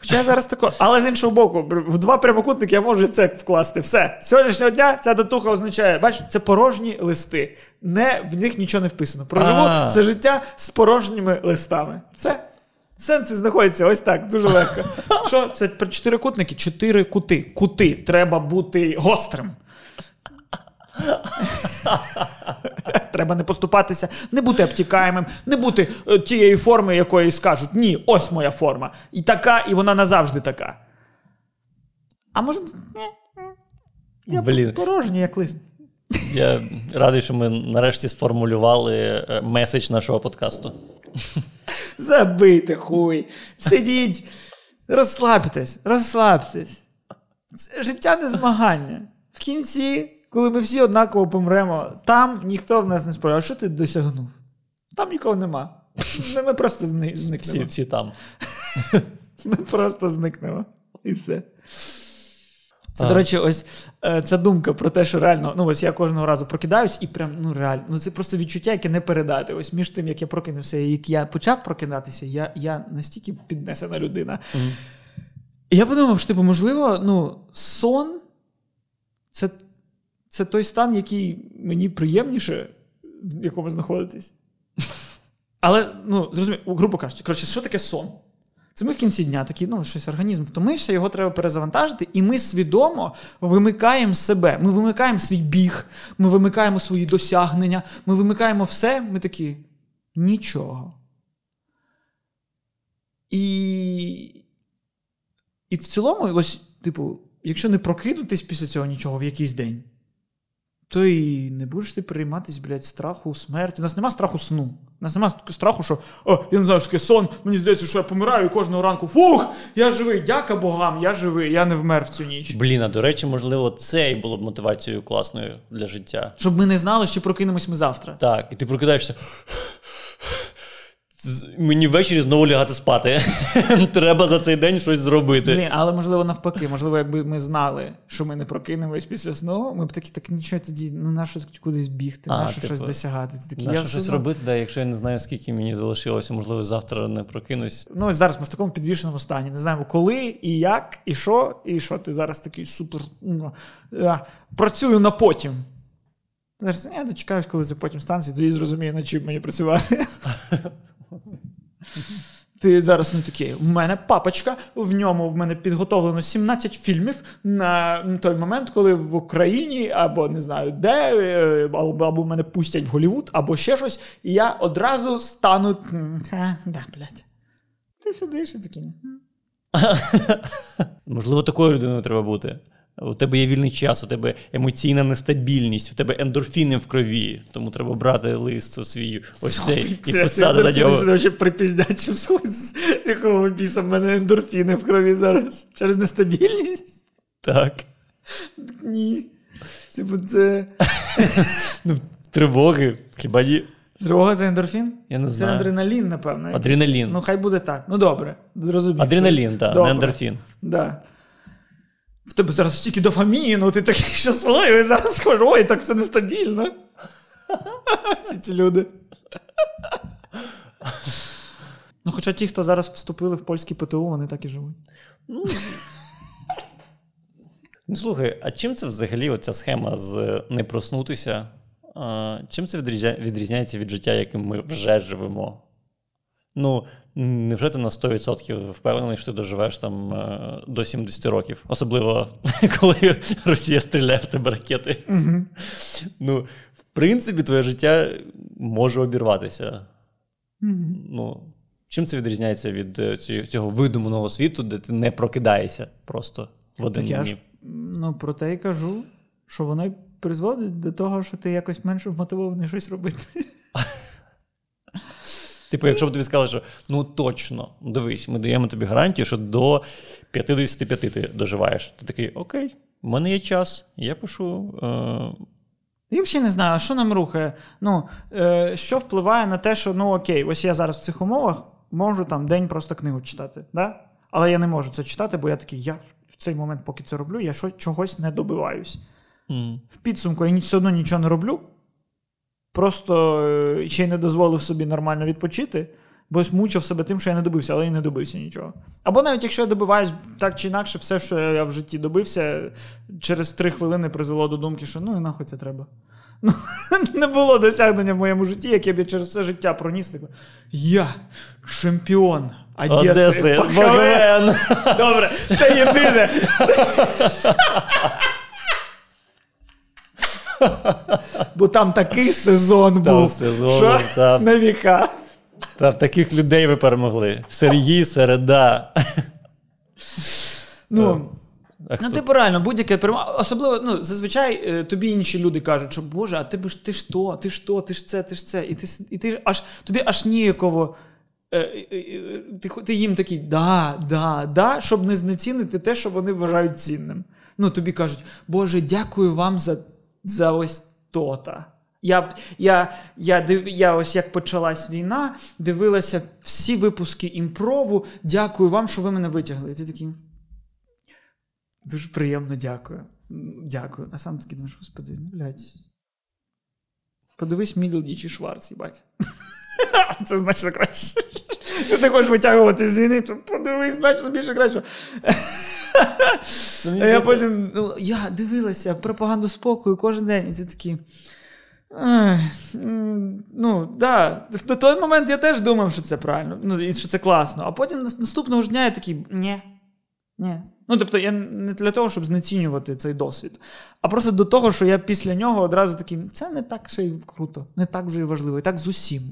Хоча зараз тако, але з іншого боку, в два прямокутники я можу і це вкласти. Все. З Сьогоднішнього дня ця татуха означає, бачиш, це порожні листи. Не, в них нічого не вписано. Проживу все життя з порожніми листами. Все. Сенси знаходяться ось так, дуже легко. Що це про чотирикутники? Чотири кути. Кути. Треба бути гострим. Треба не поступатися, не бути обтікаємим, не бути е, тієї форми, якої скажуть: ні, ось моя форма. І така, і вона назавжди така. А може, я Блін. порожній, як лист. Я радий, що ми нарешті сформулювали е, меседж нашого подкасту. Забийте хуй. Сидіть, розслабтесь, розслабтесь. Життя не змагання. В кінці, коли ми всі однаково помремо, там ніхто в нас не спорив. А що ти досягнув? Там нікого нема. Ми просто зни- Всі, зникнемо. всі там. Ми просто зникнемо. І все. Це, А. до речі, ось е, ця думка про те, що реально, ну ось я кожного разу прокидаюсь, і прям ну реально, ну це просто відчуття, яке не передати. Ось між тим, як я прокинувся і як я почав прокидатися, я, я настільки піднесена людина. І я подумав, що типу, можливо, ну, сон це, це той стан, який мені приємніше, в якому знаходитись. Але, ну, зрозумій, грубо кажучи, коротше, що таке сон? Це ми в кінці дня такі, ну, щось організм втомився, його треба перезавантажити, і ми свідомо вимикаємо себе. Ми вимикаємо свій біг, ми вимикаємо свої досягнення, ми вимикаємо все. Ми такі нічого. І, і в цілому, ось, типу, якщо не прокинутись після цього нічого в якийсь день, то і не будеш ти прийматись, блядь, страху смерті. У нас нема страху сну. У нас нема страху, що о, я не знаю, що таке сон, мені здається, що я помираю і кожного ранку. Фух! Я живий, дяка богам, я живий, я не вмер в цю ніч. Блін, а до речі, можливо, це і було б мотивацією класною для життя. Щоб ми не знали, що прокинемось ми завтра. Так, і ти прокидаєшся. Мені ввечері знову лягати спати. Треба за цей день щось зробити. Блін, але можливо навпаки, можливо, якби ми знали, що ми не прокинемось після сну, ми б такі, так нічого тоді, ну на що кудись бігти, на що типу, щось досягати. Ти такі, я щось робити, да, якщо я не знаю, скільки мені залишилося, можливо, завтра не прокинусь. Ну ось зараз ми в такому підвішеному стані. Не знаємо, коли і як, і що, і що ти зараз такий супер. Ну, працюю на потім. Я дочекаюсь, коли це потім станції, тоді зрозумію, над чим мені працювати. Ти зараз не такий. У мене папочка, в ньому в мене підготовлено 17 фільмів на той момент, коли в Україні або не знаю де, е, або, або мене пустять в Голівуд, або ще щось, і я одразу стану. да, блядь. Ти сидиш і такий. Можливо, такою людиною треба бути. У тебе є вільний час, у тебе емоційна нестабільність, у тебе ендорфіни в крові, тому треба брати лист свій ось цей і писати на нього. ще припіздять, що з якого біса в мене ендорфіни в крові зараз. Через нестабільність? Так. Ні. Типу, це. Ну, Тривоги, хіба ні? Тривога це ендорфін? Я не Це знаю. адреналін, напевно. Адреналін. Ну, хай буде так. Ну добре. зрозумів. Адреналін, так, не ендорфін. Да в тебе зараз стільки дофаміну, ти такий щасливий, зараз схожу, так все нестабільно. Ці ці люди. Ну, Хоча ті, хто зараз вступили в польські ПТУ, вони так і живуть. Ну, ну слухай, а чим це взагалі оця схема з не проснутися? Чим це відрізняється від життя, яким ми вже живемо? Ну, Невже ти на 100% впевнений, що ти доживеш там е, до 70 років, особливо коли Росія стріляє в тебе ракети? Угу. Ну, в принципі, твоє життя може обірватися. Угу. Ну, Чим це відрізняється від е, цього видуманого світу, де ти не прокидаєшся просто в один дні? Ну, про те й кажу, що воно призводить до того, що ти якось менше вмотивований щось робити. Типу, якщо б тобі сказали, що ну точно, дивись, ми даємо тобі гарантію, що до 55 ти доживаєш. Ти такий, окей, в мене є час, я пишу. Е... Я взагалі не знаю, що нам рухає. Ну, е, Що впливає на те, що ну окей, ось я зараз в цих умовах можу там день просто книгу читати. да? Але я не можу це читати, бо я такий, я в цей момент, поки це роблю, я що, чогось не добиваюсь. Mm. В підсумку я все одно нічого не роблю. Просто е, ще й не дозволив собі нормально відпочити, бо мучив себе тим, що я не добився, але і не добився нічого. Або навіть якщо я добиваюсь так чи інакше, все, що я в житті добився, через три хвилини призвело до думки, що ну і нахуй це треба. Ну, Не було досягнення в моєму житті, яке б я через все життя проніс. Так, я чемпіон Одеси. Одеси. Добре, це єдине. Бо там такий сезон був. сезон, що там. на віка. Там таких людей ви перемогли. Сергій, середа. Ну, Ну, типу, реально, будь-яке перемога. Особливо, ну, зазвичай е, тобі інші люди кажуть, що Боже, а ти ж ти ж то, ти ж то, ти ж це, ти ж це. І ти і ти аж тобі аж ніяково. Е, е, ти ти їм такий да, да, да, щоб не знецінити те, що вони вважають цінним. Ну, тобі кажуть, Боже, дякую вам за за ось то-то. Я я, я, я ось як почалась війна, дивилася всі випуски імпрову. Дякую вам, що ви мене витягли. І ти такий. Дуже приємно дякую. Дякую. А сам такий думаєш, господи, ну, блядь. Подивись Мідлдіч і Шварц, їбать. Це значно краще. Ти не хочеш витягувати з війни, то подивись значно більше краще. А я потім ну, я дивилася пропаганду спокою кожен день, і це такі. Ну, да. На той момент я теж думав, що це правильно, ну, і що це класно. А потім наступного ж дня я такий, ні. Ні. Ну, тобто, я не для того, щоб знецінювати цей досвід, а просто до того, що я після нього одразу такий, це не так ще й круто, не так вже й важливо, і так з усім,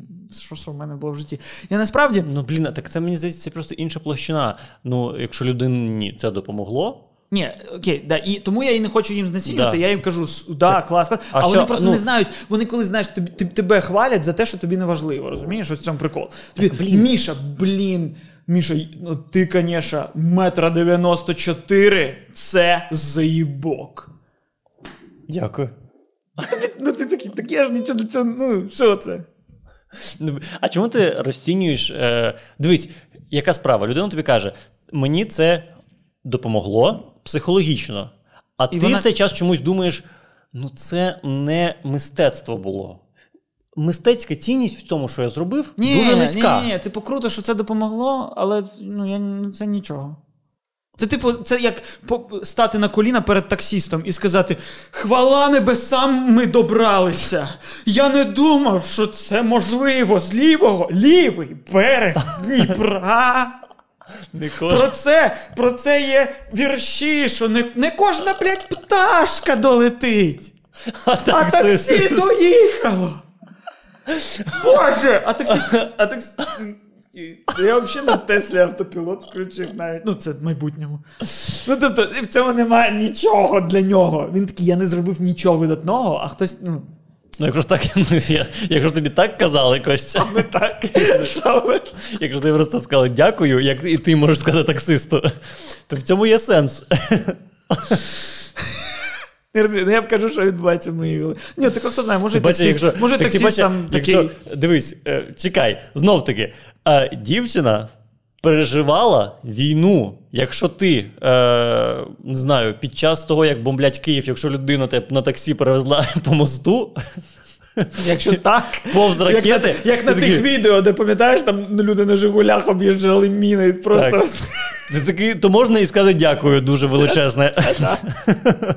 що що в мене було в житті. Я насправді. Ну, блін, так це мені здається, це просто інша площина. Ну, якщо людині це допомогло, Ні, окей, да, і тому я і не хочу їм знецінювати, Да. я їм кажу, «С- да, клас, клас. А, а вони просто ну- не знають, вони коли знаєш, тобі, тебе хвалять за те, що тобі не важливо, розумієш? Ось в цьому прикол. Тобі, Міша, блін, Міша, ну ти, звісно, метра 94 це заїбок. Дякую. Ну ти такий, так я ж нічого до цього, ну, що це? Ну, А чому ти розцінюєш? Е, дивись, яка справа? Людина тобі каже: мені це допомогло психологічно. А ти вона- в цей час чомусь думаєш: ну це не мистецтво було. Мистецька цінність в тому, що я зробив, дуже низька. Ні, ні, типу, круто, що це допомогло, але ну, я, ну, це нічого. Це, типу, це як стати на коліна перед таксістом і сказати: Хвала небесам, ми добралися. Я не думав, що це можливо з лівого, лівий берег Дніпра. Про це, про це є вірші, що не, не кожна, блядь, пташка долетить. А А таксі доїхало. Боже! А таксі. А таксі. Я взагалі на Теслі автопілот включив навіть. Ну, це в майбутньому. Ну, тобто, в цьому немає нічого для нього. Він такий, я не зробив нічого видатного, а хтось, ну, Ну, якщо ж так, ну, я, якщо тобі так казали, Костя, саме так. Саме. якщо ти просто сказали дякую, як і ти можеш сказати таксисту, то в цьому є сенс. Розумію, ну я б кажу, що відбувається в моїй голові. Ні, так хто знає, може Ти якщо, може так бачиш, там такий. якщо, дивись, е, чекай, знов таки, е, дівчина переживала війну. Якщо ти е, не знаю, під час того, як бомблять Київ, якщо людина тебе на таксі перевезла по мосту, Якщо так, повз ракети, як на, як на тих такий, відео, де пам'ятаєш, там люди на Жигулях об'їжджали міни, просто Так. такий, то можна і сказати дякую дуже величезне. Це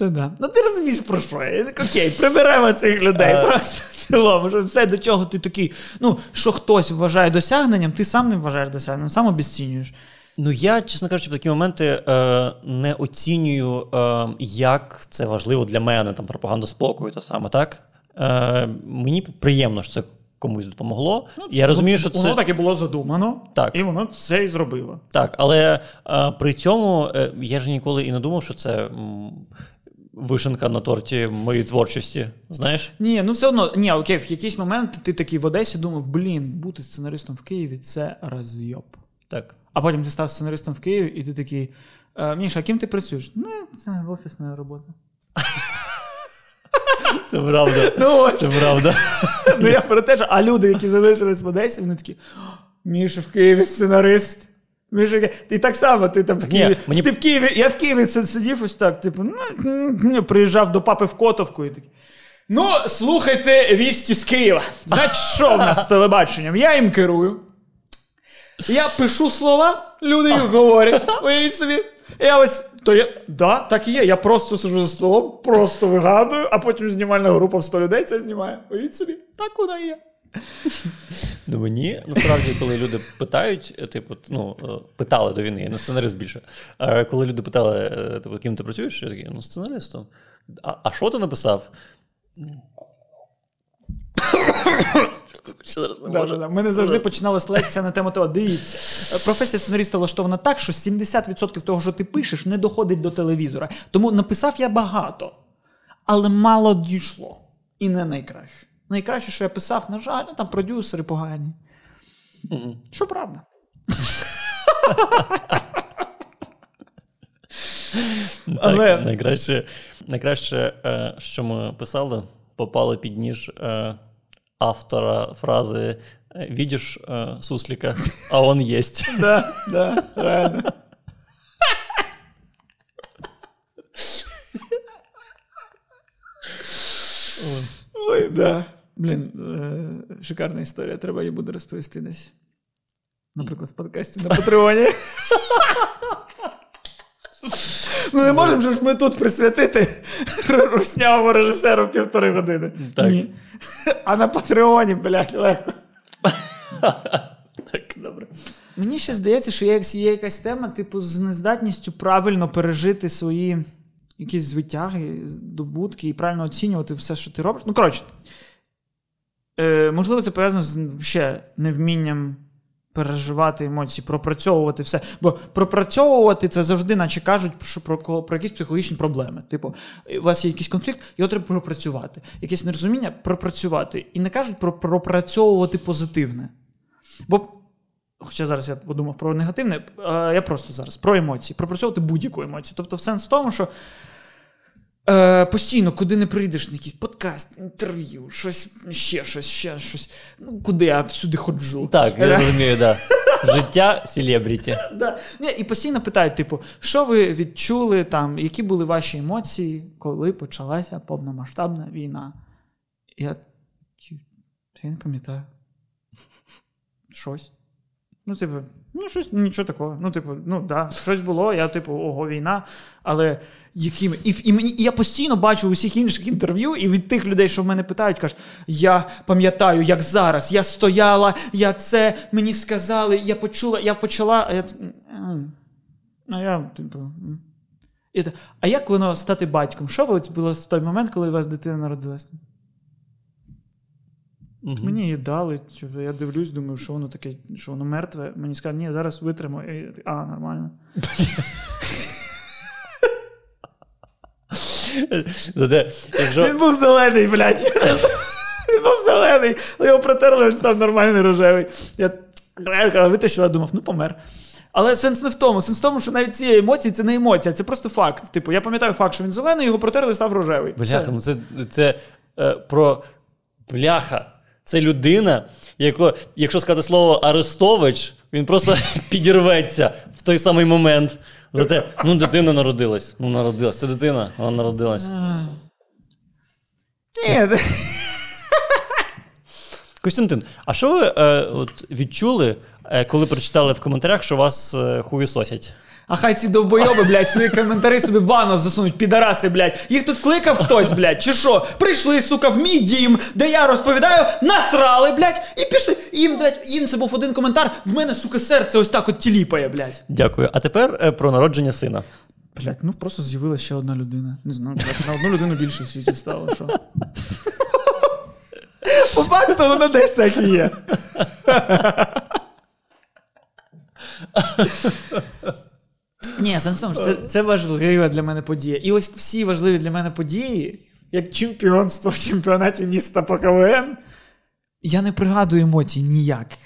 да. Ну ти розумієш про що? Я так, Окей, приберемо цих людей. Е. Просто в цілому, що все, до чого ти такий. Ну, що хтось вважає досягненням, ти сам не вважаєш досягненням, сам обіцінюєш. Ну, я, чесно кажучи, в такі моменти е, не оцінюю, е, як це важливо для мене, там пропаганда спокою, та саме, так? Е, мені приємно, що це комусь допомогло. я розумію, що Воно це так і було задумано, Так. і воно це і зробило. так, але е, при цьому е, я ж ніколи і не думав, що це вишенка на торті моєї творчості. Знаєш? Ні, ну все одно, ні, окей, в якийсь момент ти такий в Одесі думав, блін, бути сценаристом в Києві це розйоб. Так. А потім ти став сценаристом в Києві, і ти такий. «Е, Міша, а ким ти працюєш? Ну, це офісна робота. Це правда. Ну ось. Це правда. Ну я про те, що а люди, які залишились в Одесі, вони такі: Міша в Києві сценарист. Міша, ти так само, ти там в Ні, мені- Ти в Києві, я в Києві си- сидів ось так, типу, ну, приїжджав до папи в Котовку і такий. Ну, слухайте вісті з Києва. Значить, що в нас з телебаченням? Я їм керую. Я пишу слова, люди їх говорять. Уявіть собі. Я ось. То я, да, так і є. Я просто сижу за столом, просто вигадую, а потім знімальна група в 100 людей це знімає. Уявіть собі, так вона є. Ну, мені насправді, коли люди питають, е, типу, ну, е, питали до війни, я не сценарист більше. Коли люди питали, е, типу, ким ти працюєш, я такий, ну, сценаристом. А що ти написав? Ще зараз не Да, можу. да, да. Ми не завжди починалась лекція на тему того. Дивіться, професія сценариста влаштована так, що 70% того, що ти пишеш, не доходить до телевізора. Тому написав я багато, але мало дійшло. І не найкраще. Найкраще, що я писав, на жаль, ну, там продюсери погані. Що правда? Так, Але- найкраще, найкраще, е, що ми писали, попало під ніж е, автора фрази «Видиш е, суслика, а он єсть». Да, да, реально. Ой, да. Блін, е, шикарна історія. Треба її буде розповісти десь. Наприклад, в подкасті на Патреоні. Ну, не можемо ж ми тут присвятити руснявому режисеру півтори години. Так. Ні. А на Патреоні, блядь, легко. Так, добре. Мені ще здається, що є, є якась тема, типу, з нездатністю правильно пережити свої якісь звитяги, здобутки і правильно оцінювати все, що ти робиш. Ну, коротше, е, можливо, це пов'язано з ще невмінням переживати емоції, пропрацьовувати все. Бо пропрацьовувати це завжди, наче кажуть, що про про якісь психологічні проблеми. Типу, у вас є якийсь конфлікт, його треба пропрацювати. Якесь нерозуміння пропрацювати. І не кажуть про пропрацьовувати позитивне. Бо, хоча зараз я подумав про негативне, я просто зараз про емоції, пропрацьовувати будь-яку емоцію. Тобто, в сенс в тому, що. Е, Постійно, куди не прийдеш, на якийсь подкаст, інтерв'ю, щось, ще щось, ще щось. Ну, куди я всюди ходжу. Так, я розумію, да. Життя селебріті. Да. І постійно питають, типу, що ви відчули там, які були ваші емоції, коли почалася повномасштабна війна? Я я не пам'ятаю. Щось. Ну, типу, ну, щось, нічого такого. Ну, типу, ну да, щось було, я, типу, ого, війна. Але якими. І і, мені, і я постійно бачу у всіх інших інтерв'ю, і від тих людей, що в мене питають, кажуть, я пам'ятаю, як зараз, я стояла, я це мені сказали, я почула, я почала. А я, а я, типу. І, а як воно стати батьком? Що ви було в той момент, коли у вас дитина народилася? Угу. Мені її дали, я дивлюсь, думаю, що воно таке, що воно мертве. Мені сказали, ні, зараз витримаю. А, нормально. Він був зелений, блядь. Він був зелений, його протерли, він став нормальний рожевий. Я витащила, думав, ну помер. Але сенс не в тому. Сенс в тому, що навіть ці емоції це не емоція, це просто факт. Типу, я пам'ятаю факт, що він зелений, його протерли став рожевий. Бляха, ну це це е, про бляха. Це людина, яко, якщо сказати слово Арестович, він просто підірветься в той самий момент. Зате, ну, дитина народилась. Ну, народилась. Це дитина, вона народилась. Ні. Костянтин, а що ви е, от, відчули, е, коли прочитали в коментарях, що вас е, хуєсосять? А хай ці довбойоби, блядь, свої коментарі собі в ванну засунуть, підараси, блядь. Їх тут кликав хтось, блядь, чи що? Прийшли, сука, в мій дім, де я розповідаю, насрали, блядь, і пішли. Їм, блядь, їм це був один коментар. В мене, сука, серце ось так от тіліпає, блядь. Дякую. А тепер е, про народження сина. Блядь, ну просто з'явилася ще одна людина. Не знаю, блядь, на одну людину більше в світі стало, що. По факту воно десь так і є. Ні, сенс в тому, що це, це важлива для мене подія. І ось всі важливі для мене події, як чемпіонство в чемпіонаті міста по КВН, я не пригадую емоцій ніяких.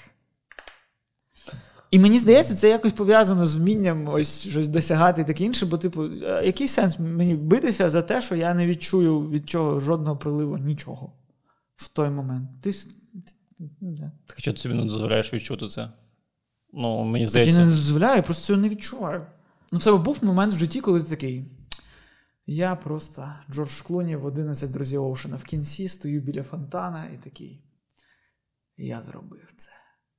І мені здається, це якось пов'язано з вмінням ось щось досягати і таке інше, бо, типу, який сенс мені битися за те, що я не відчую від чого жодного приливу нічого в той момент. Ти... Так що ти собі не дозволяєш відчути це? Ну, мені здається. Так я не дозволяю, я просто цього не відчуваю. Ну, в тебе був момент в житті, коли ти такий. Я просто Джордж Клуні в 11 друзів Оушена в кінці стою біля фонтана і такий. Я зробив це.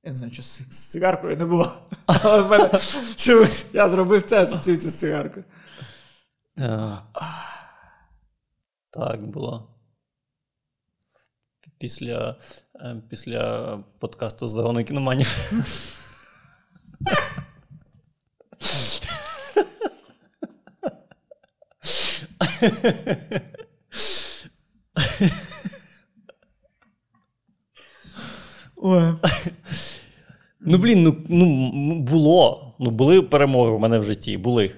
Я не знаю, що з цигаркою не було. Але в мене я зробив це, асоціюється з цигаркою. Так було. Після е, після подкасту загону кіноманів. Ну, блін, ну ну було. Ну, були перемоги в мене в житті. Були.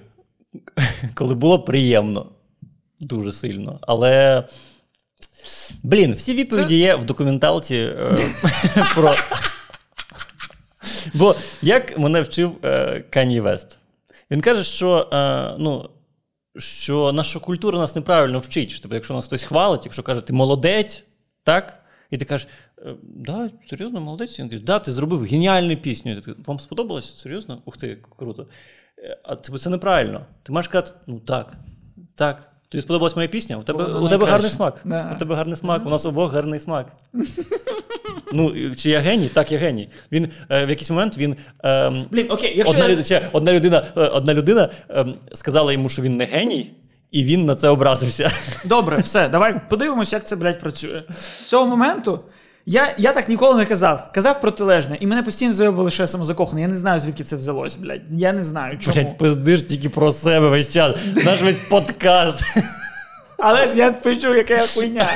Коли було приємно. Дуже сильно. Але. Блін, всі відповіді є в документалці е, про. Бо як мене вчив е, Кані Вест, він каже, що е, ну, що наша культура нас неправильно вчить. Тобто, Якщо нас хтось хвалить, якщо каже, ти молодець, так? І ти кажеш, «Е, да, серйозно, молодець. Він каже, да, ти зробив геніальну пісню. Ти, Вам сподобалось? Серйозно? Ух ти, круто. Е, а це, це неправильно. Ти маєш казати, ну так, так. Тобі сподобалась моя пісня? У тебе у тебе гарний смак. Да. У тебе гарний смак, у нас обох гарний смак. Ну, чи я геній? Так, я геній. Він е, в якийсь момент він. Е, Блін, окей, якщо одна, я... людина, одна людина е, одна людина е, сказала йому, що він не геній, і він на це образився. Добре, все, давай подивимося, як це, блядь, працює. З цього моменту. Я я так ніколи не казав. Казав протилежне, і мене постійно заявили, що я самозакоханий. Я не знаю, звідки це взялось, блядь. Я не знаю. чому. Блядь, пиздиш тільки про себе весь час. Наш весь подкаст. Але ж я пишу, яка я хуйня.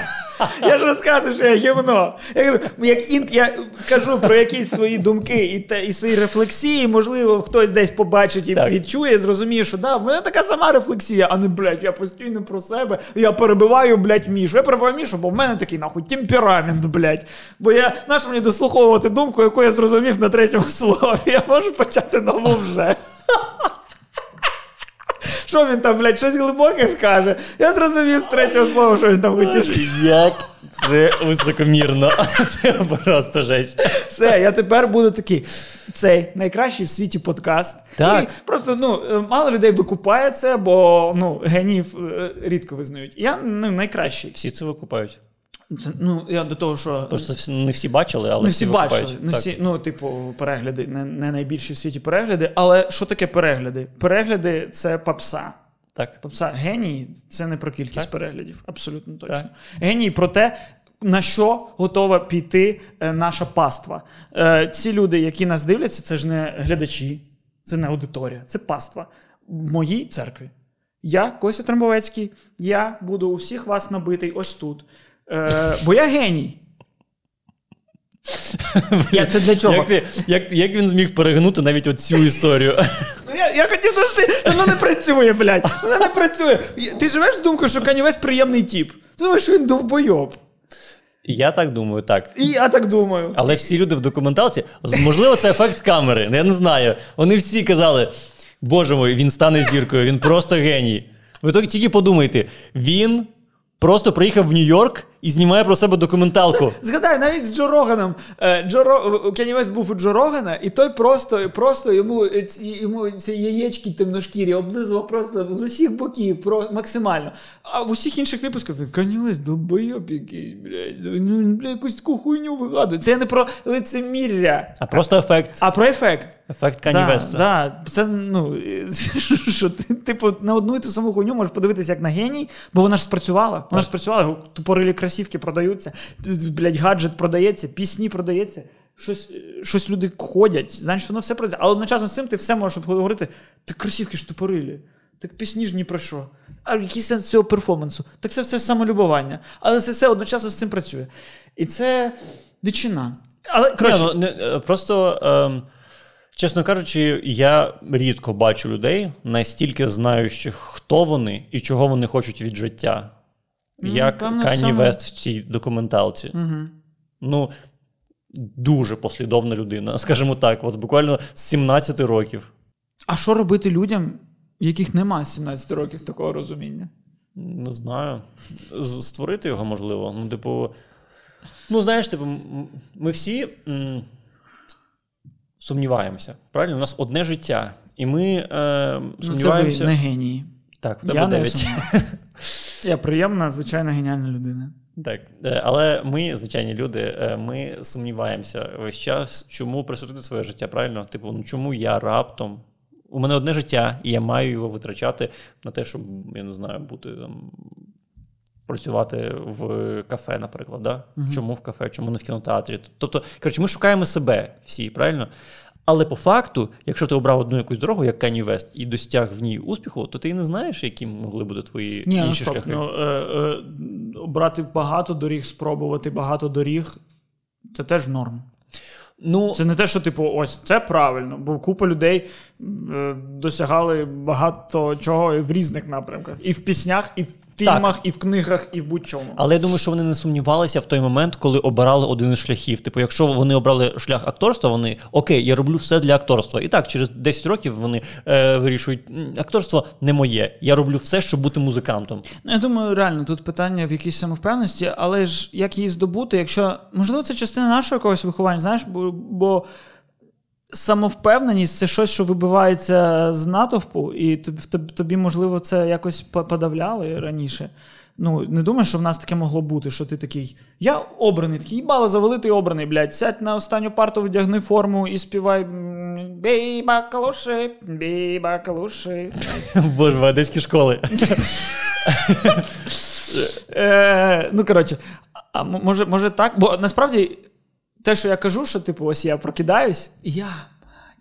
Я ж розказую, що я гівно. Я кажу, як ін... я кажу про якісь свої думки і те, і свої рефлексії, можливо, хтось десь побачить і Так. відчує, зрозуміє, що да, в мене така сама рефлексія, а не, блядь, я постійно про себе, я перебиваю, блядь, Мішу. Я перебиваю Мішу, бо в мене такий, нахуй, темперамент, блядь. Бо я, знаєш, мені дослуховувати думку, яку я зрозумів на третьому слові. Я можу почати нову вже. Що він там, блядь, щось глибоке скаже? Я зрозумів з третього слова, що він там хотів сказати. Як це високомірно. Це просто жесть. Все, я тепер буду такий. Цей найкращий в світі подкаст. Так. І просто ну, е, мало людей викупає це, бо ну, геніїв е, рідко визнають. Я ну, найкращий. Всі це викупають. Це, ну, я до того, що Просто не всі бачили, але не всі викупають. бачили. Не Так. всі, ну, типу, перегляди, не, не найбільші в світі перегляди. Але що таке перегляди? Перегляди це попса. Так. Попса генії це не про кількість Так. переглядів, абсолютно точно. Так. Генії про те, на що готова піти е, наша паства. Е, ці люди, які нас дивляться, це ж не глядачі, це не аудиторія, це паства в моїй церкві. Я, Костя Трембовецький, я буду у всіх вас набитий ось тут. Е, бо я геній. Я, це для чого? Як, ти, як, як він зміг перегнути навіть оцю історію? Ну, Я, я хотів дости, воно не працює, блядь. Воно не працює. Ти живеш з думкою, що Кані Вест приємний тіп. Ти думаєш, що він довбойоб. Я так думаю, так. І я так думаю. Але всі люди в документалці, можливо, це ефект камери. Я не знаю. Вони всі казали: Боже мой, він стане зіркою, він просто геній. Ви тільки подумайте, він просто приїхав в Нью-Йорк і знімає про себе документалку. Згадай, навіть з Джо Роганом. Е, Джо Ро... Кенні Вест був у Джо Рогана, і той просто, просто йому, е, ці, йому ці яєчки темношкірі облизував просто з усіх боків, про... максимально. А в усіх інших випусках Вест, долбойоб якийсь, блядь, ну, бля, якусь таку хуйню вигадує. Це не про лицемір'я, А просто ефект. а про ефект. Ефект Кані да, Да, це, ну, що ти, типу, на одну і ту саму хуйню можеш подивитися як на геній, бо вона ж спрацювала. Вона ж спрацювала, тупорилі красівки продаються, блядь, гаджет продається, пісні продається. Щось, щось люди ходять, знаєш, воно все працює. Але одночасно з цим ти все можеш говорити. Так красівки ж тупорилі, так пісні ж ні про що. А який сенс цього перформансу? Так це все самолюбування. Але це все одночасно з цим працює. І це дичина. Але коротше, Ні, ну, не, е, просто, ем, чесно кажучи, я рідко бачу людей, настільки знаючих, хто вони і чого вони хочуть від життя. Ну, Як певно, Кані Вест в цій документалці. Угу. Ну, дуже послідовна людина, скажімо так, от буквально з 17 років. А що робити людям, яких нема з 17 років такого розуміння? Не знаю. Створити його можливо. Ну, типу, ну, знаєш, типу, ми всі м, сумніваємося. Правильно? У нас одне життя. І ми е, Ну, це ви не генії. Так, в тебе Я не 9. Я приємна, звичайна геніальна людина. Так, е, але ми, звичайні люди, е, ми сумніваємося весь час, чому присвятити своє життя, правильно? Типу, ну чому я раптом? У мене одне життя, і я маю його витрачати на те, щоб, я не знаю, бути там. Працювати в кафе, наприклад, да? чому в кафе, чому не в кінотеатрі? Тобто, коротше, ми шукаємо себе всі, правильно? Але по факту, якщо ти обрав одну якусь дорогу, як Кані Вест, і досяг в ній успіху, то ти і не знаєш, які могли бути твої Ні, ну інші стоп, шляхи. ну, е, е, обрати багато доріг, спробувати багато доріг це теж норм. Ну, Це не те, що, типу, ось це правильно, бо купа людей е, досягали багато чого в різних напрямках. І в піснях, і в фільмах, і в книгах, і в будь-чому. Але я думаю, що вони не сумнівалися в той момент, коли обирали один із шляхів. Типу, якщо вони обрали шлях акторства, вони окей, я роблю все для акторства. І так, через 10 років вони е, вирішують, «М, акторство не моє. Я роблю все, щоб бути музикантом. Ну, я думаю, реально тут питання в якійсь самовпевності, але ж як її здобути, якщо можливо це частина нашого якогось виховання, знаєш, бо, бо самовпевненість це щось, що вибивається з натовпу, і тобі, можливо, це якось подавляли раніше. Ну, не думаєш, що в нас таке могло бути, що ти такий, я обраний, такий їбало завали, ти обраний, блядь, сядь на останню парту, вдягни форму і співай м, бій бакалуші, бій бакалуші. Боже, в одеські школи. Е, ну, коротше, може, може так? Бо насправді те, що я кажу, що типу, ось я прокидаюсь, і я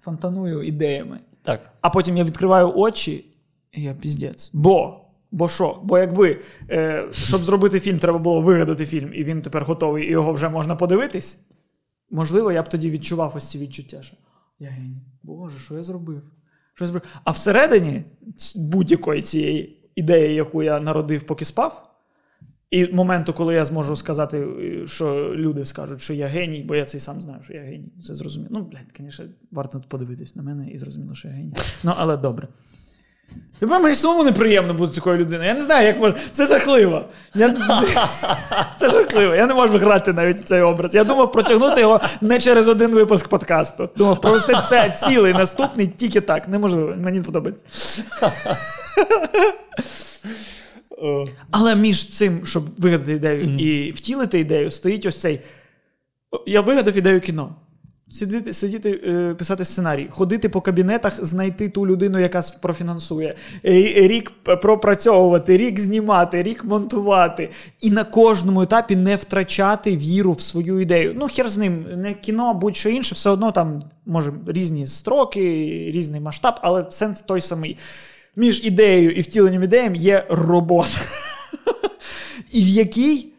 фонтаную ідеями. Так. А потім я відкриваю очі, і я піздець. Бо Бо що? Бо якби е, щоб зробити фільм, треба було вигадати фільм, і він тепер готовий, і його вже можна подивитись. Можливо, я б тоді відчував ось ці відчуття, що я геній. Боже, що я зробив? Що я зробив? А всередині будь-якої цієї ідеї, яку я народив, поки спав, і моменту, коли я зможу сказати, що люди скажуть, що я геній, бо я це і сам знаю, що я геній. Це зрозуміло. Ну, блядь, звісно, варто подивитись на мене і зрозуміло, що я геній. Ну, але добре. Тепер мені самому неприємно бути такою людиною. Я не знаю, як можна. Це жахливо. Я... Це жахливо. Я не можу грати навіть в цей образ. Я думав протягнути його не через один випуск подкасту. Думав, провести це цілий наступний тільки так. Неможливо. Мені подобається. Але між цим, щоб вигадати ідею mm-hmm. і втілити ідею, стоїть ось цей. Я вигадав ідею кіно. Сидіти, сидіти, е, писати сценарій, ходити по кабінетах, знайти ту людину, яка профінансує, рік пропрацьовувати, рік знімати, рік монтувати. І на кожному етапі не втрачати віру в свою ідею. Ну, хер з ним, не кіно, будь-що інше, все одно там може різні строки, різний масштаб, але сенс той самий. Між ідеєю і втіленням ідеям є робота. І в якій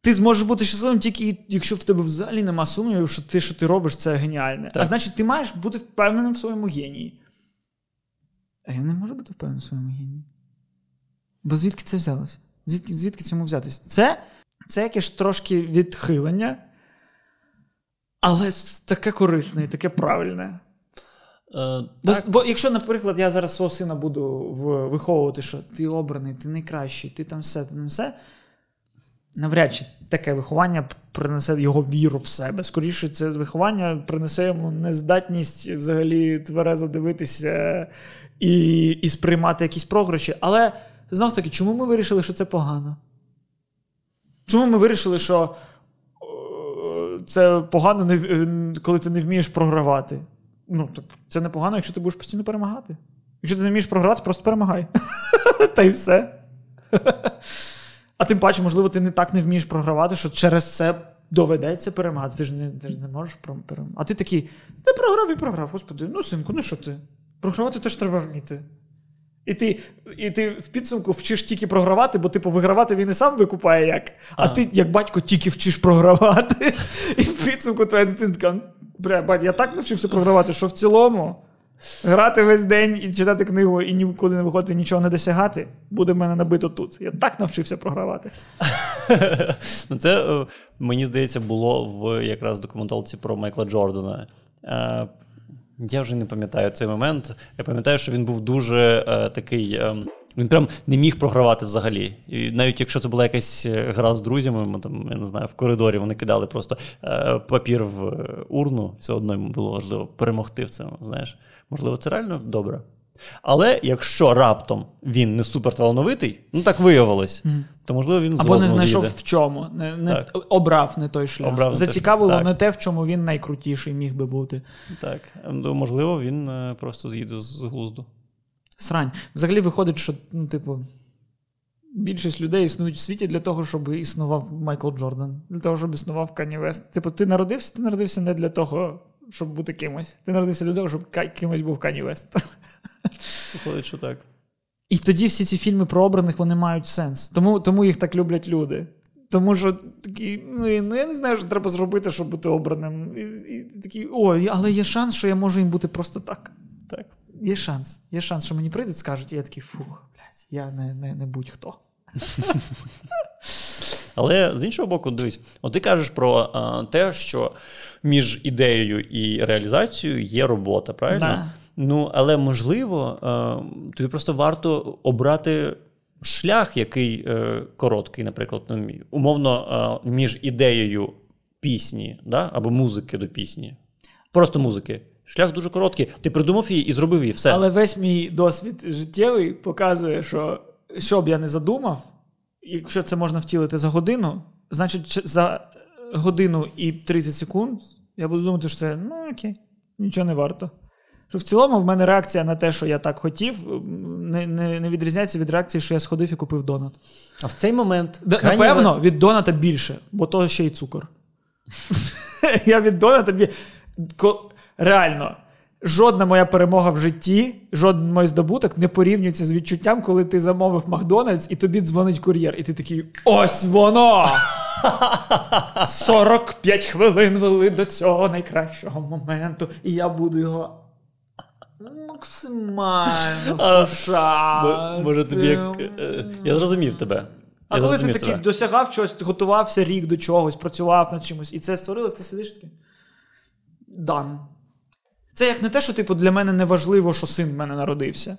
ти зможеш бути щасливим тільки, якщо в тебе взагалі нема сумнівів, що ти, що ти робиш, це геніальне. Так. А значить, ти маєш бути впевненим в своєму генії. А я не можу бути впевненим в своєму генії. Бо звідки це взялося? Звідки звідки цьому взятися? Це це якесь трошки відхилення, але таке корисне і таке правильне. Е, бо, бо якщо, наприклад, я зараз свого сина буду виховувати, що ти обраний, ти найкращий, ти там все, ти там все навряд чи таке виховання принесе його віру в себе. Скоріше, це виховання принесе йому нездатність взагалі тверезо дивитися і і сприймати якісь програші. Але знову таки, чому ми вирішили, що це погано? Чому ми вирішили, що це погано, коли ти не вмієш програвати? Ну, так це не погано, якщо ти будеш постійно перемагати. Якщо ти не вмієш програвати, просто перемагай. Та й все. А тим паче, можливо, ти не так не вмієш програвати, що через це доведеться перемагати. Ти ж не ти ж не можеш перемагати. А ти такий, ти програв і програв, господи, ну синку, ну що ти? Програвати теж треба вміти. І ти і ти в підсумку вчиш тільки програвати, бо типу вигравати він і сам викупає як. А, а ти, як батько, тільки вчиш програвати. І в підсумку твоя дитина така, бля, бать, я так навчився програвати, що в цілому. Грати весь день і читати книгу і нікуди не виходити, нічого не досягати, буде в мене набито тут. Я так навчився програвати. Ну, Це, е, мені здається, було в якраз документалці про Майкла Джордана. Е, я вже не пам'ятаю цей момент. Я пам'ятаю, що він був дуже е, такий. Він прям не міг програвати взагалі. І навіть якщо це була якась гра з друзями, ми там, я не знаю, в коридорі вони кидали просто папір в урну, все одно йому було важливо перемогти в цьому. знаєш. Можливо, це реально добре. Але якщо раптом він не суперталановитий, ну так виявилось, mm. то можливо він Або не знайшов в чому, не, не обрав не той шлях. Обрав Зацікавило не, не те, в чому він найкрутіший міг би бути. Так, ну, можливо, він е, просто з'їде з глузду. Срань. Взагалі виходить, що, ну, типу, більшість людей існують в світі для того, щоб існував Майкл Джордан, для того, щоб існував Кані Вест. Типу, ти народився, ти народився не для того щоб бути кимось. Ти народився для того, щоб кимось був Кані Вест. Виходить, що так. І тоді всі ці фільми про обраних вони мають сенс. Тому тому їх так люблять люди. Тому що такі, ну я не знаю, що треба зробити, щоб бути обраним. І, і такі, О, але є шанс, що я можу їм бути просто так. Є шанс. Є шанс, що мені прийдуть, скажуть, і я такий, фух, блядь, я не не, не будь-хто. Але з іншого боку, дивись, от ти кажеш про а, те, що між ідеєю і реалізацією є робота, правильно? Да. Ну, але можливо, а, тобі просто варто обрати. Шлях, який е, короткий, наприклад, ну, умовно, е, між ідеєю пісні да, або музики до пісні. Просто музики. Шлях дуже короткий. Ти придумав її і зробив її. все. Але весь мій досвід життєвий показує, що що б я не задумав, якщо це можна втілити за годину, значить за годину і 30 секунд я буду думати, що це ну окей, нічого не варто. Що в цілому в мене реакція на те, що я так хотів, не не, не відрізняється від реакції, що я сходив і купив донат. А в цей момент. Д-. Напевно, від доната більше, бо то ще й цукор. Я від доната більше. Реально. Жодна моя перемога в житті, жоден мій здобуток не порівнюється з відчуттям, коли ти замовив Макдональдс і тобі дзвонить кур'єр. І ти такий: ось воно! 45 хвилин вели до цього найкращого моменту, і я буду його максимально вкушати. Може, тобі як. е, Я зрозумів тебе. А Я коли ти такий тебе. досягав чогось, готувався рік до чогось, працював над чимось, і це створилось, ти сидиш такий. Дан. Це як не те, що типу, для мене не важливо, що син в мене народився.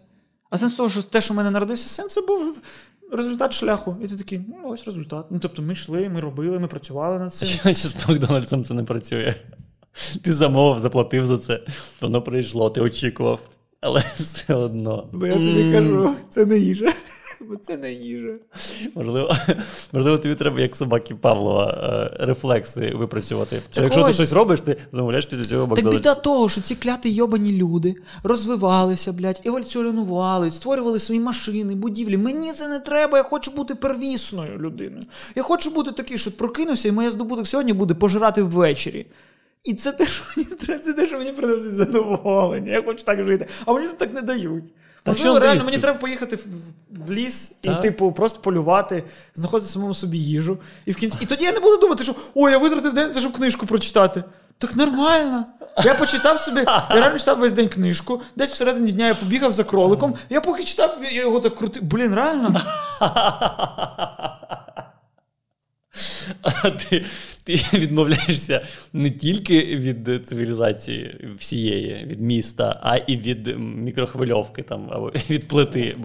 А сенс того, що те, що в мене народився син, це був результат шляху. І ти такий, ну ось результат. Ну тобто ми йшли, ми робили, ми працювали над цим. Що з Макдональдсом це не працює? Ти замовив, заплатив за це, воно прийшло, ти очікував. Але все одно. Бо я тобі кажу, це не їжа. Бо це не їжа. Можливо, можливо, тобі треба, як собаки Павлова, е, рефлекси випрацювати. Так Якщо ти щось робиш, ти замовляєш після цього Так біда того, що ці кляті йобані люди розвивалися, блядь, еволюціонували, створювали свої машини, будівлі. Мені це не треба, я хочу бути первісною людиною. Я хочу бути такий, що прокинувся, і моє здобуток сьогодні буде пожирати ввечері. І це те, що мені треба, це те, що мені приносить задоволення. Я хочу так жити. А мені тут так не дають. Та Можливо, реально, дають? мені треба поїхати в, в ліс і, типу, просто полювати, знаходити самому собі їжу. І в кінці. І тоді я не буду думати, що о, я витратив день, щоб книжку прочитати. Так нормально. Я почитав собі, я реально читав весь день книжку. Десь всередині дня я побігав за кроликом. Я поки читав, я його так крутив. Блін, реально. А ти, ти відмовляєшся не тільки від цивілізації всієї, від міста, а і від мікрохвильовки там, або від плити.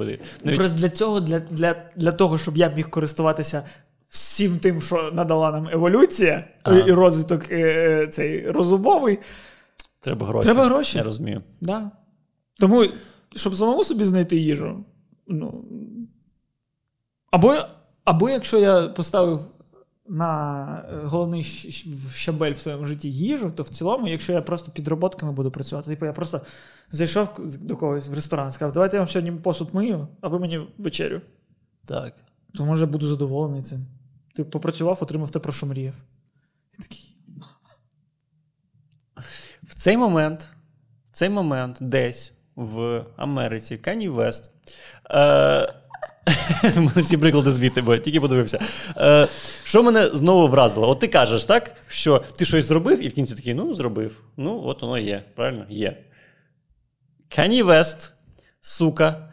Навіть Просто для цього, для, для, для того, щоб я міг користуватися всім тим, що надала нам еволюція Ага. і розвиток е, е, цей розумовий. треба гроші. Треба гроші. Я розумію. Да. Тому, щоб самому собі знайти їжу. Ну, або, або якщо я поставив на е, головний щабель в своєму житті їжу, то в цілому, якщо я просто підроботками буду працювати, типу я просто зайшов до когось в ресторан, сказав, давайте я вам сьогодні посуд мию, а ви мені вечерю. Так. То може буду задоволений цим. Ти попрацював, отримав те, про що мріяв. І такий. В цей момент, в цей момент десь в Америці Кані Вест. Е, в мене всі приклади звідти, бо я тільки подивився. Е, що мене знову вразило? От ти кажеш, так, що ти щось зробив, і в кінці такий, ну, зробив. Ну, от воно є. Правильно? Є. Кані Вест, сука,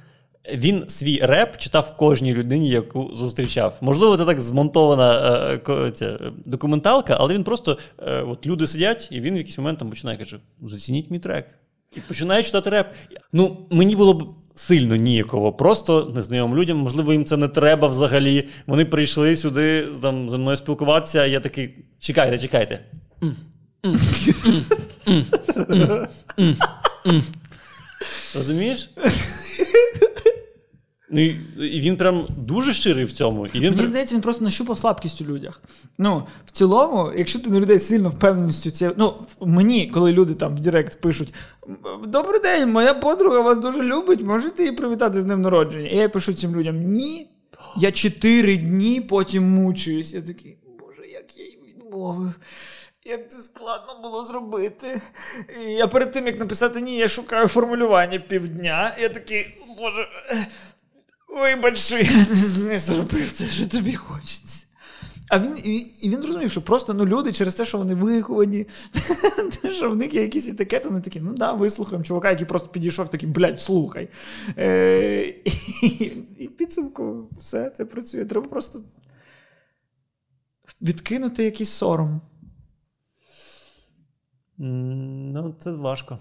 він свій реп читав кожній людині, яку зустрічав. Можливо, це так змонтована е, ця, документалка, але він просто е, от люди сидять, і він в якийсь момент там починає каже: зацініть мій трек. І починає читати реп. Ну, мені було б сильно ніяково, просто незнайомим людям, можливо, їм це не треба взагалі. Вони прийшли сюди там, зі мною спілкуватися, а я такий: чекайте, чекайте. Розумієш? Ну, і, він прям дуже щирий в цьому. І він Мені при- здається, він просто нащупав слабкість у людях. Ну, в цілому, якщо ти на людей сильно впевненістю, це. Ну, мені, коли люди там в Директ пишуть: Добрий день, моя подруга вас дуже любить, можете її привітати з днем народження. І я пишу цим людям: ні. Я чотири дні потім мучуюсь. Я такий, боже, як я їм відмовив. Як це складно було зробити. І я перед тим, як написати ні, я шукаю формулювання півдня. Я такий, боже, Вибач, що я не, зробив те, що тобі хочеться. А він, і, і він зрозумів, що просто ну, люди через те, що вони виховані, що в них є якісь етикети, вони такі, ну да, вислухаємо чувака, який просто підійшов, такий, блядь, слухай. Е, і, і в підсумку все це працює. Треба просто відкинути якийсь сором. Ну, це важко.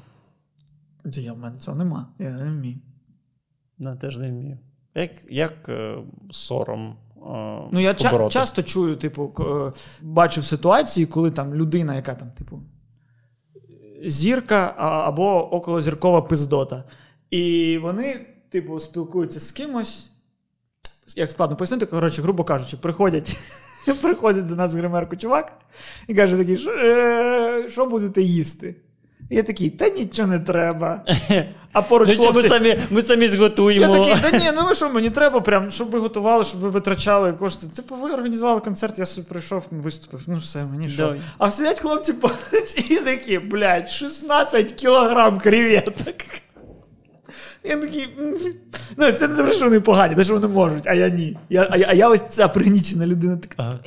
Це я в мене цього нема. Я не вмію. Ну, теж не вмію. Як, як е, сором. е, Ну, я ча- часто чую, типу, е, бачив ситуації, коли там людина, яка там, типу, зірка або околозіркова пиздота. І вони, типу, спілкуються з кимось. Як складно пояснити, коротше, грубо кажучи, приходять. Приходить до нас в гримерку чувак і каже такий, що будете їсти? І я такий, та нічого не треба. А поруч Ну, хлопці... ми самі, ми самі Я такий, та ні, ну ви що, мені треба, прям, щоб ви готували, щоб ви витрачали кошти. Типу, ви організували концерт, я собі прийшов, виступив. Ну все, мені що. А сидять хлопці поруч і такі, блядь, 16 кілограм креветок. Я такий. Ну, це не те, що вони погані, те, що вони можуть, а я ні. Я, а, я, а я ось ця пригнічена людина. Так, Ага.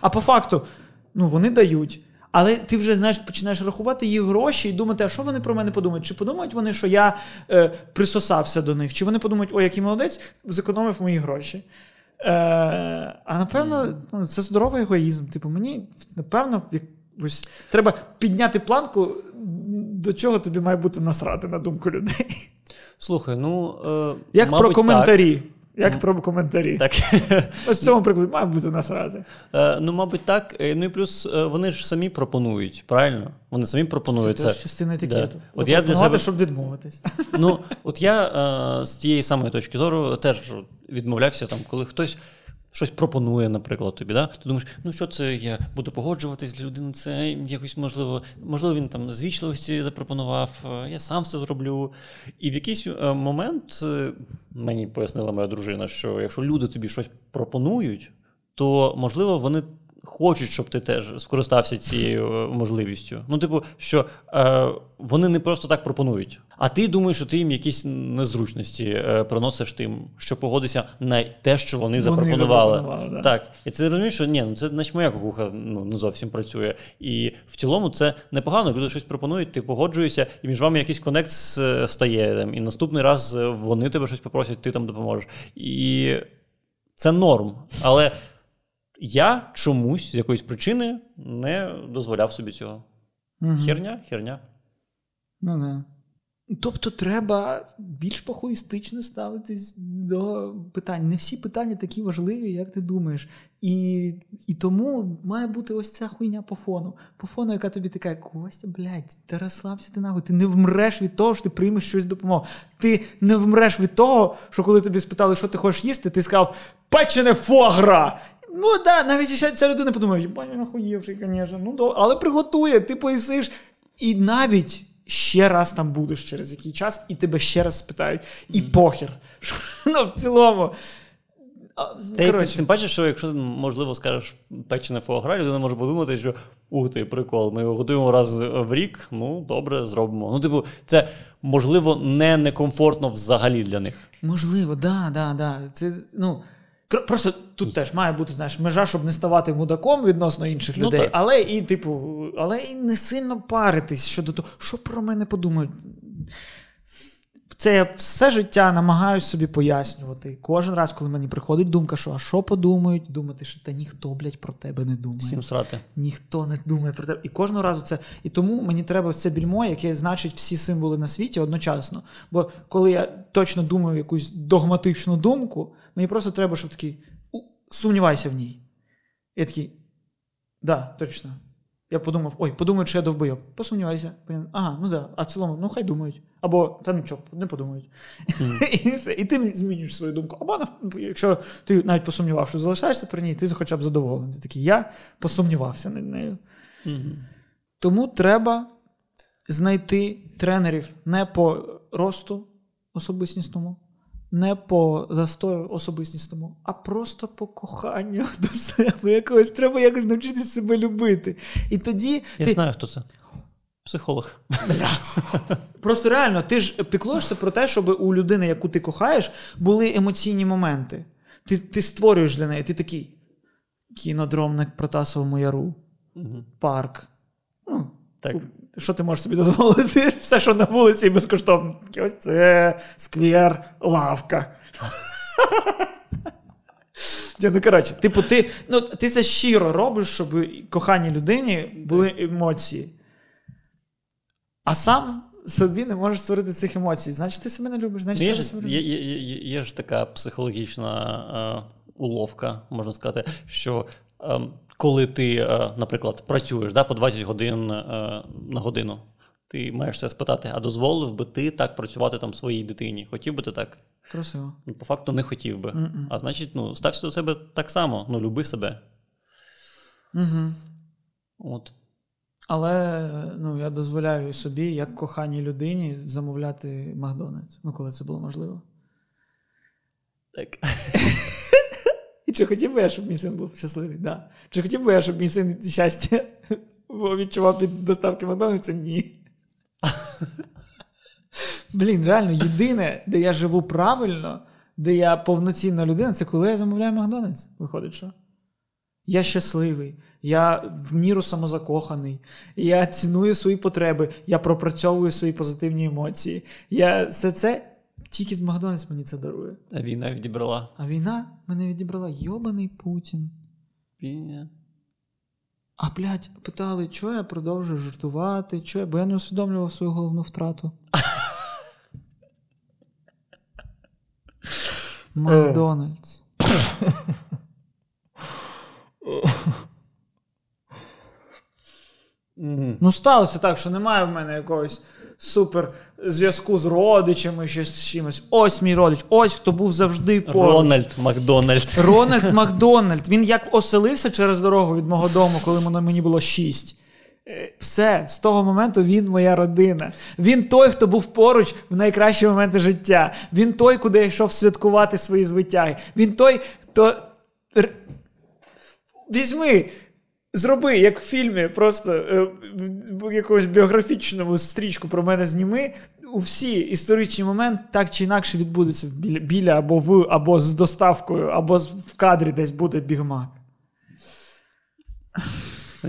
А по факту, ну вони дають. Але ти вже знаєш, починаєш рахувати їх гроші і думати, а що вони про мене подумають? Чи подумають вони, що я е, присосався до них? Чи вони подумають, ой, який молодець, зекономив мої гроші? Е, а напевно, ну, це здоровий егоїзм. Типу, мені напевно, якось треба підняти планку, до чого тобі має бути насрати на думку людей. Слухай, ну. Е, Як мабуть, про коментарі. Як про коментарі. Так. Ось в цьому прикладі має бути насрати. Е, ну, мабуть, так. Е, Ну і плюс е, вони ж самі пропонують, правильно? Вони самі пропонують Це це. теж частина етикету. Да. От я для Запропонувати, себе- щоб відмовитись. Ну, от я е, з тієї самої точки зору теж відмовлявся, там, коли хтось щось пропонує, наприклад, тобі. Да? Ти думаєш, ну що це я буду погоджуватись для людини, це якось можливо, можливо, він там з вічливості запропонував, е, я сам це зроблю. І в якийсь е, момент е, мені пояснила моя дружина, що якщо люди тобі щось пропонують, то можливо вони. Хочуть, щоб ти теж скористався цією е, можливістю. Ну, типу, що е, вони не просто так пропонують, а ти думаєш, що ти їм якісь незручності е, приносиш тим, що погодишся на те, що вони, запропонували. запропонували, да. Так. І ти розумієш, що ні, ну це значить моя кукуха ну, не зовсім працює. І в цілому це непогано. Люди щось пропонують, ти погоджуєшся, і між вами якийсь конект стає. Там, і наступний раз е, вони тебе щось попросять, ти там допоможеш. І це норм. Але я чомусь з якоїсь причини не дозволяв собі цього. Мгм. Херня, херня. Ну, да. Тобто треба більш похуїстично ставитись до питань. Не всі питання такі важливі, як ти думаєш. І, і тому має бути ось ця хуйня по фону. По фону, яка тобі така, Костя, блядь, та розслабся ти нахуй. Ти не вмреш від того, що ти приймеш щось допомогу. Ти не вмреш від того, що коли тобі спитали, що ти хочеш їсти, ти сказав печене фуагра. Ну так, да, навіть ще ця людина подумає, єбать, він звісно. Ну, до- але приготує, ти поїсиш. І навіть ще раз там будеш через який час, і тебе ще раз спитають. І похер. Ну, в цілому. Й ти, тим паче, що якщо можливо скажеш печене фуагра, людина може подумати, що ух ти, прикол, ми його готуємо раз в рік. Ну добре, зробимо. Ну, типу, це можливо не некомфортно взагалі для них. можливо, да, да, да. Це, ну, Просто тут теж має бути знаєш, межа, щоб не ставати мудаком відносно інших Ну, людей, ну, але і, типу, але і не сильно паритись щодо того, що про мене подумають. Це я все життя намагаюся собі пояснювати. Кожен раз, коли мені приходить думка, що а що подумають, думати, що та ніхто, блядь, про тебе не думає. Всім срати. Ніхто не думає про тебе. І кожного разу це. І тому мені треба це більмо, яке значить всі символи на світі одночасно. Бо коли я точно думаю якусь догматичну думку, мені просто треба, щоб такий сумнівайся в ній. Я такий, да, точно. Я подумав, ой, подумають, що я довбойоб. Посумнівайся. Ага, ну да. А в цілому, ну хай думають. Або та нічого, не подумають. І все. І ти змінюєш свою думку. Або якщо ти навіть посумнівав, що залишаєшся при ній, ти хоча б задоволений. Ти такий, я посумнівався над нею. Мгм. Тому треба знайти тренерів не по росту особистісному, не по застою особистісному, а просто по коханню до себе якогось. Треба якось навчитися себе любити. І тоді Я ти знаю, хто це. Психолог. просто реально ти ж піклуєшся про те, щоб у людини, яку ти кохаєш, були емоційні моменти. Ти, ти створюєш для неї, ти такий кінодром на Протасовому яру, Мгм. парк. Ну, Так. Що ти можеш собі дозволити? Все, що на вулиці безкоштовно. Ось це сквер, лавка. Ну, коротше, типу, ти, ну, ти це щиро робиш, щоб коханій людині були емоції. А сам собі не можеш створити цих емоцій. Значить, ти себе не любиш, значить, Є ти ж, себе є, є, є ж така психологічна е, уловка, можна сказати, що е, коли ти, е, наприклад, працюєш да, по 20 годин е, на годину, ти маєш себе спитати, а дозволив би ти так працювати там своїй дитині? Хотів би ти так? Красиво. Ну, по факту не хотів би. Мгм. А значить, ну, стався до себе так само, ну, люби себе. Угу. От. Але ну, я дозволяю собі, як коханій людині, замовляти Макдональдс, ну, коли це було можливо. Так. І чи хотів би я, щоб мій син був щасливий? Да. Чи хотів би я, щоб мій син щастя відчував під доставки Макдональдса? Ні. Блін, реально, єдине, де я живу правильно, де я повноцінна людина, це коли я замовляю Макдональдс. Виходить, що? Я щасливий, я в міру самозакоханий, я ціную свої потреби, я пропрацьовую свої позитивні емоції. Я все це тільки з Макдональдс мені це дарує. А війна відібрала. А війна мене відібрала йобаний Путін. Війна. А блядь, питали, чого я продовжую жартувати, чого я, бо я не усвідомлював свою головну втрату. Макдональдс. Ну, сталося так, що немає в мене якогось супер зв'язку з родичами, ще з чимось. Ось мій родич, ось хто був завжди поруч. Рональд Макдональд. Рональд Макдональд. Він як оселився через дорогу від мого дому, коли мені було шість. Е, Все, з того моменту він моя родина. Він той, хто був поруч в найкращі моменти життя. Він той, куди я йшов святкувати свої звитяги. Він той, хто. Візьми, зроби, як в фільмі, просто е, в якогось біографічному стрічку про мене зніми. У всі історичні моменти так чи інакше відбудуться біля, біля або в, або з доставкою, або в кадрі десь буде бігмак.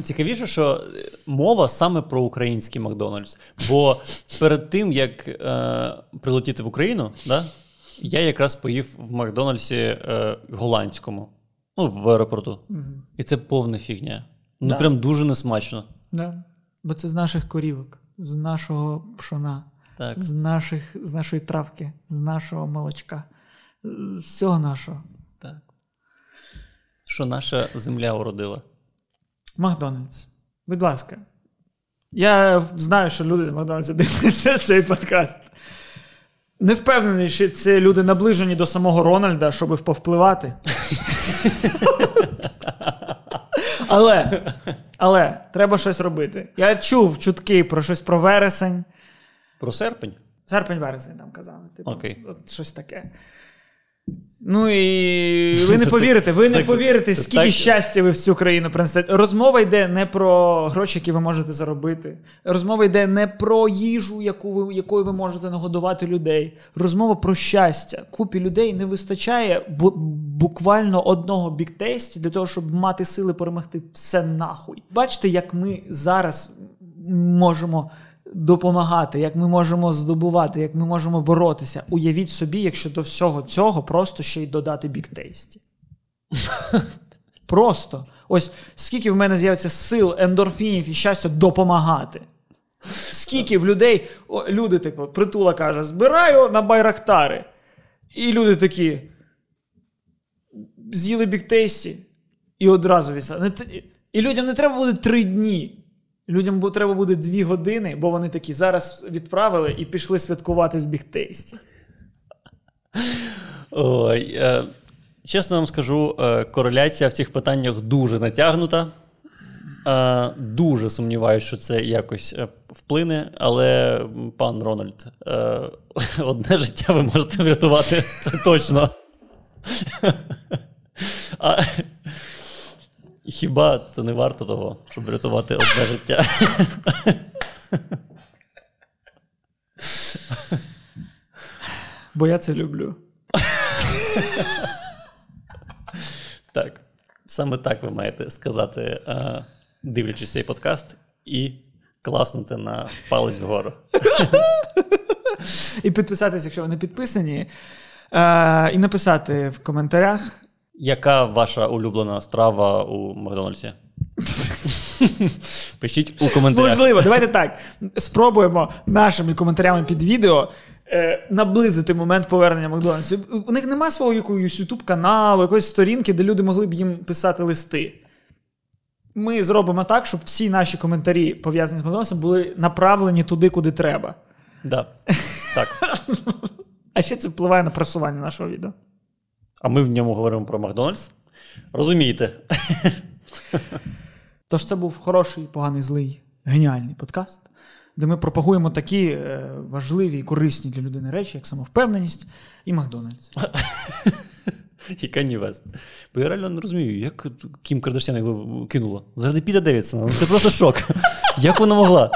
Цікавіше, що мова саме про український Макдональдс. Бо перед тим, як е, прилетіти в Україну, да, я якраз поїв в Макдональдсі е, голландському, ну, в аеропорту. І це повна фігня. Ну, Да. прям дуже несмачно. Да. Бо це з наших корівок, з нашого пшона, Так. з, наших, з нашої травки, з нашого молочка, з всього нашого. так. Що наша земля уродила. Макдональдс. Будь ласка. Я знаю, що люди з Макдональдса дивляться цей подкаст. Не впевнений, що це люди наближені до самого Рональда, щоб повпливати. Але, але треба щось робити. Я чув чутки про щось про вересень. Про серпень? Серпень-вересень там казали. Типу, Окей. от щось таке. Ну і ви не повірите, ви не повірите, скільки щастя ви в цю країну принесете. Розмова йде не про гроші, які ви можете заробити. Розмова йде не про їжу, яку ви, якою ви можете нагодувати людей. Розмова про щастя. Купі людей не вистачає буквально одного біктейсті для того, щоб мати сили перемогти все нахуй. Бачите, як ми зараз можемо допомагати, як ми можемо здобувати, як ми можемо боротися. Уявіть собі, якщо до всього цього просто ще й додати біктейсті. Просто. Ось скільки в мене з'явиться сил, ендорфінів і щастя допомагати. Скільки в людей, о, люди, типу, притула каже, збираю на байрактари. І люди такі. З'їли біктейсті і одразу відса. І людям не треба буде три дні. Людям треба буде дві години, бо вони такі зараз відправили і пішли святкувати з бігтейсті. Ой, е, чесно вам скажу, е, кореляція в цих питаннях дуже натягнута. Е, дуже сумніваюся, що це якось е, вплине, але пан Рональд, е, одне життя ви можете врятувати, це точно. А, хіба це не варто того, щоб врятувати одне життя? Бо я це люблю. Так. Саме так ви маєте сказати, е, дивлячись цей подкаст, і класнути на палець вгору. І підписатися, якщо ви не підписані. Е, і написати в коментарях. Яка ваша улюблена страва у Макдональдсі? Пишіть у коментарях. Можливо, давайте так. Спробуємо нашими коментарями під відео е, наблизити момент повернення Макдональдсу. У них немає свого якогось YouTube каналу, якоїсь сторінки, де люди могли б їм писати листи. Ми зробимо так, щоб всі наші коментарі, пов'язані з Макдональдсом, були направлені туди, куди треба. Да. Так. А ще це впливає на просування нашого відео. А ми в ньому говоримо про Макдональдс. Розумієте? Тож це був хороший, поганий, злий геніальний подкаст, де ми пропагуємо такі е, важливі і корисні для людини речі, як самовпевненість і Макдональдс. І Кані Вест. Бо я реально не розумію, як Кім Кардашян його кинула. Заради Піта Девідсона. Ну, Це просто шок. Як вона могла?